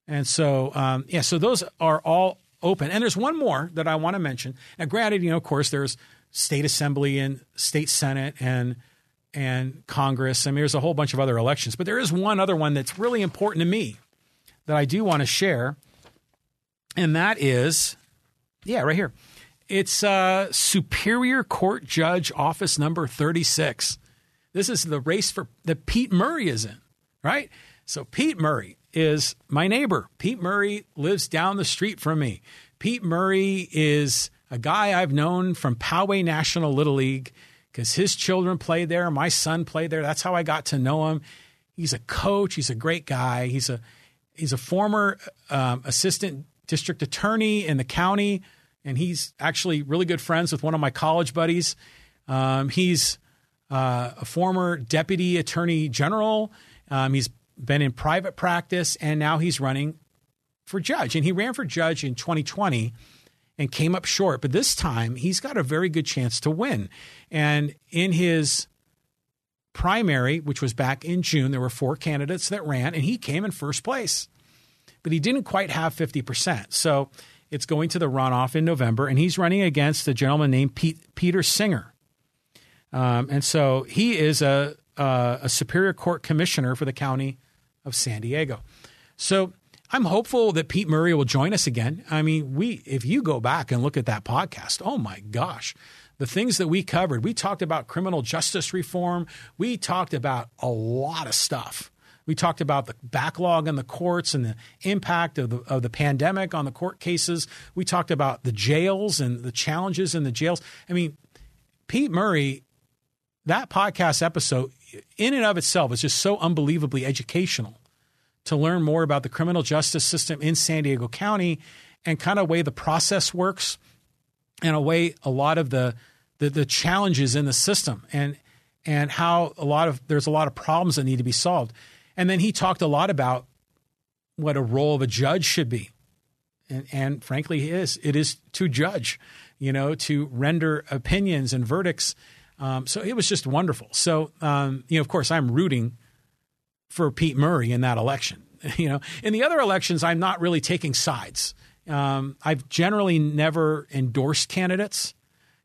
And so, um, yeah, so those are all open. And there's one more that I want to mention. Now, granted, you know, of course, there's state assembly and state senate and and Congress. I mean, there's a whole bunch of other elections, but there is one other one that's really important to me that I do want to share, and that is, yeah, right here. It's uh, Superior Court Judge Office Number 36. This is the race for that Pete Murray is in, right? So Pete Murray is my neighbor. Pete Murray lives down the street from me. Pete Murray is a guy I've known from Poway National Little League because his children played there. My son played there. That's how I got to know him. He's a coach. He's a great guy. He's a he's a former um, assistant district attorney in the county, and he's actually really good friends with one of my college buddies. Um, he's uh, a former deputy attorney general. Um, he's been in private practice, and now he's running for judge. And he ran for judge in 2020 and came up short. But this time, he's got a very good chance to win. And in his primary, which was back in June, there were four candidates that ran, and he came in first place. But he didn't quite have 50%. So it's going to the runoff in November, and he's running against a gentleman named Pete, Peter Singer. Um, and so he is a, a, a Superior Court commissioner for the county of San Diego. So I'm hopeful that Pete Murray will join us again. I mean, we if you go back and look at that podcast, oh my gosh, the things that we covered. We talked about criminal justice reform. We talked about a lot of stuff. We talked about the backlog in the courts and the impact of the, of the pandemic on the court cases. We talked about the jails and the challenges in the jails. I mean, Pete Murray, that podcast episode in and of itself is just so unbelievably educational to learn more about the criminal justice system in San Diego County and kind of way the process works and a way a lot of the, the, the challenges in the system and and how a lot of there's a lot of problems that need to be solved. And then he talked a lot about what a role of a judge should be. And, and frankly, it is. It is to judge, you know, to render opinions and verdicts. Um, so it was just wonderful. So, um, you know, of course, I'm rooting for Pete Murray in that election. You know, in the other elections, I'm not really taking sides. Um, I've generally never endorsed candidates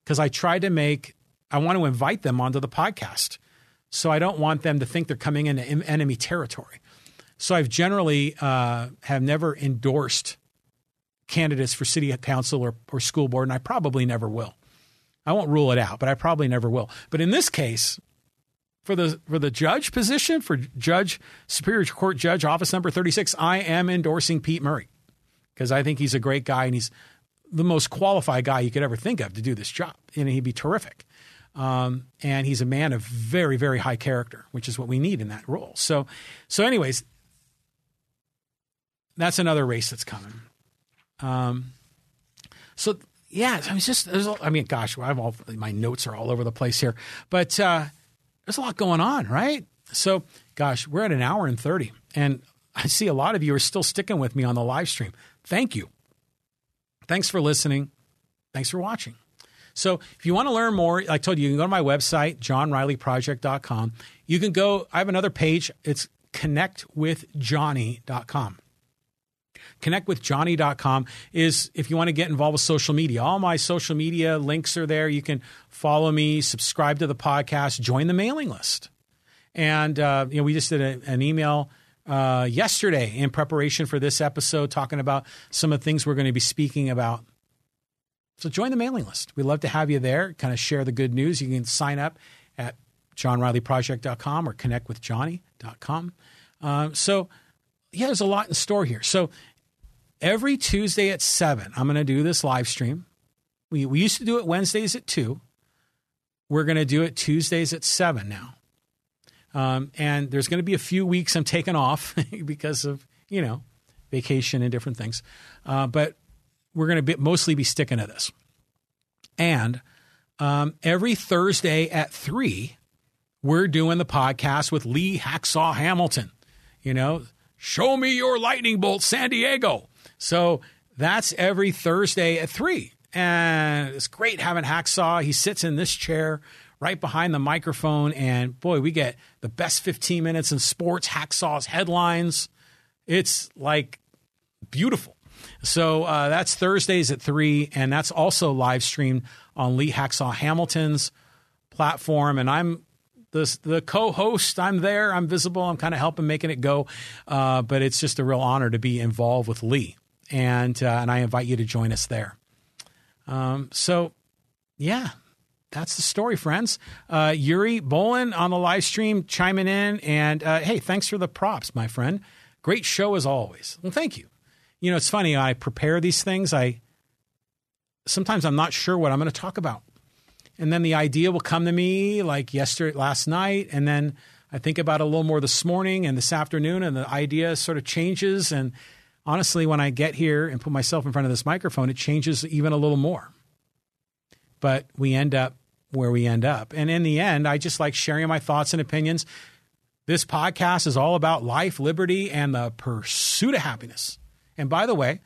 because I try to make, I want to invite them onto the podcast. So I don't want them to think they're coming into enemy territory. So I've generally uh, have never endorsed candidates for city council or, or school board, and I probably never will. I won't rule it out, but I probably never will. But in this case, for the for the judge position, for judge Superior Court Judge Office Number 36, I am endorsing Pete Murray because I think he's a great guy and he's the most qualified guy you could ever think of to do this job, and he'd be terrific. Um, and he's a man of very very high character, which is what we need in that role. So, so anyways, that's another race that's coming. Um, so yeah, I mean, just I mean, gosh, I've all my notes are all over the place here, but uh, there's a lot going on, right? So, gosh, we're at an hour and 30. And I see a lot of you are still sticking with me on the live stream. Thank you. Thanks for listening. Thanks for watching. So, if you want to learn more, I told you, you can go to my website, johnrileyproject.com. You can go, I have another page. It's connectwithjohnny.com connectwithjohnny.com is if you want to get involved with social media. All my social media links are there. You can follow me, subscribe to the podcast, join the mailing list. And uh, you know, we just did a, an email uh, yesterday in preparation for this episode, talking about some of the things we're going to be speaking about. So join the mailing list. We'd love to have you there. Kind of share the good news. You can sign up at johnrileyproject.com or connectwithjohnny.com. Uh, so yeah, there's a lot in store here. So every Tuesday at 7, I'm going to do this live stream. We, we used to do it Wednesdays at 2. We're going to do it Tuesdays at 7 now. Um, and there's going to be a few weeks I'm taking off because of, you know, vacation and different things. Uh, but we're going to mostly be sticking to this. And um, every Thursday at 3, we're doing the podcast with Lee Hacksaw Hamilton. You know, show me your lightning bolt, San Diego. So that's every Thursday at 3. And it's great having Hacksaw. He sits in this chair right behind the microphone. And boy, we get the best 15 minutes in sports, Hacksaw's headlines. It's like beautiful. So uh, that's Thursdays at 3. And that's also live streamed on Lee Hacksaw Hamilton's platform. And I'm the the co-host. I'm there. I'm visible. I'm kind of helping making it go. Uh, but it's just a real honor to be involved with Lee and uh, and I invite you to join us there. Um, so, yeah, that's the story, friends. Uh, Yuri Bolin on the live stream chiming in, and uh, hey, thanks for the props, my friend. Great show as always. Well, thank you. You know, it's funny. I prepare these things. I sometimes I'm not sure what I'm going to talk about, and then the idea will come to me like yesterday, last night, and then I think about it a little more this morning and this afternoon, and the idea sort of changes and honestly, when I get here and put myself in front of this microphone, it changes even a little more. But we end up where we end up. And in the end, I just like sharing my thoughts and opinions. This podcast is all about life, liberty, and the pursuit of happiness. And by the way,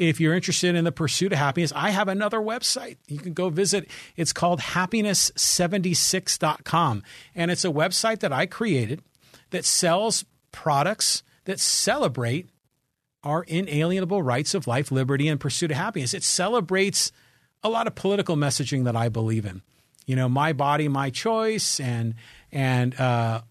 if you're interested in the pursuit of happiness, I have another website. You can go visit. It's called happiness76.com. And it's a website that I created that sells products that celebrate our inalienable rights of life, liberty, and pursuit of happiness. It celebrates a lot of political messaging that I believe in. You know, my body, my choice, and and uh,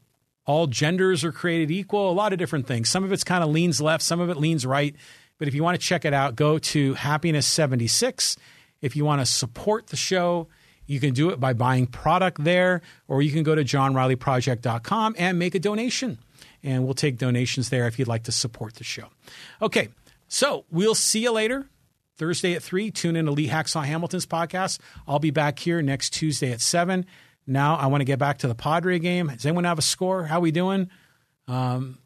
all genders are created equal. A lot of different things. Some of it's kind of leans left, some of it leans right. But if you want to check it out, go to Happiness 76. If you want to support the show, you can do it by buying product there, or you can go to johnrileyproject.com and make a donation and we'll take donations there if you'd like to support the show. Okay, so we'll see you later. Thursday at 3, tune in to Lee Hacksaw Hamilton's podcast. I'll be back here next Tuesday at 7. Now I want to get back to the Padre game. Does anyone have a score? How we doing? Um,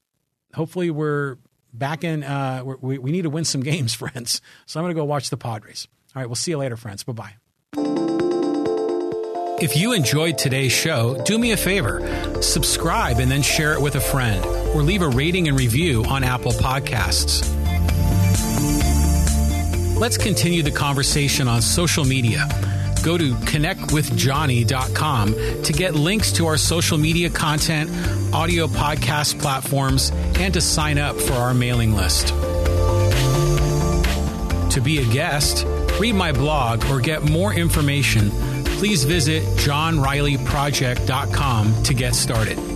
hopefully we're back in. Uh, we we need to win some games, friends. So I'm going to go watch the Padres. All right, we'll see you later, friends. Bye bye. If you enjoyed today's show, do me a favor subscribe and then share it with a friend, or leave a rating and review on Apple Podcasts. Let's continue the conversation on social media. Go to connectwithjohnny.com to get links to our social media content, audio podcast platforms, and to sign up for our mailing list. To be a guest, read my blog, or get more information, please visit johnrileyproject.com to get started.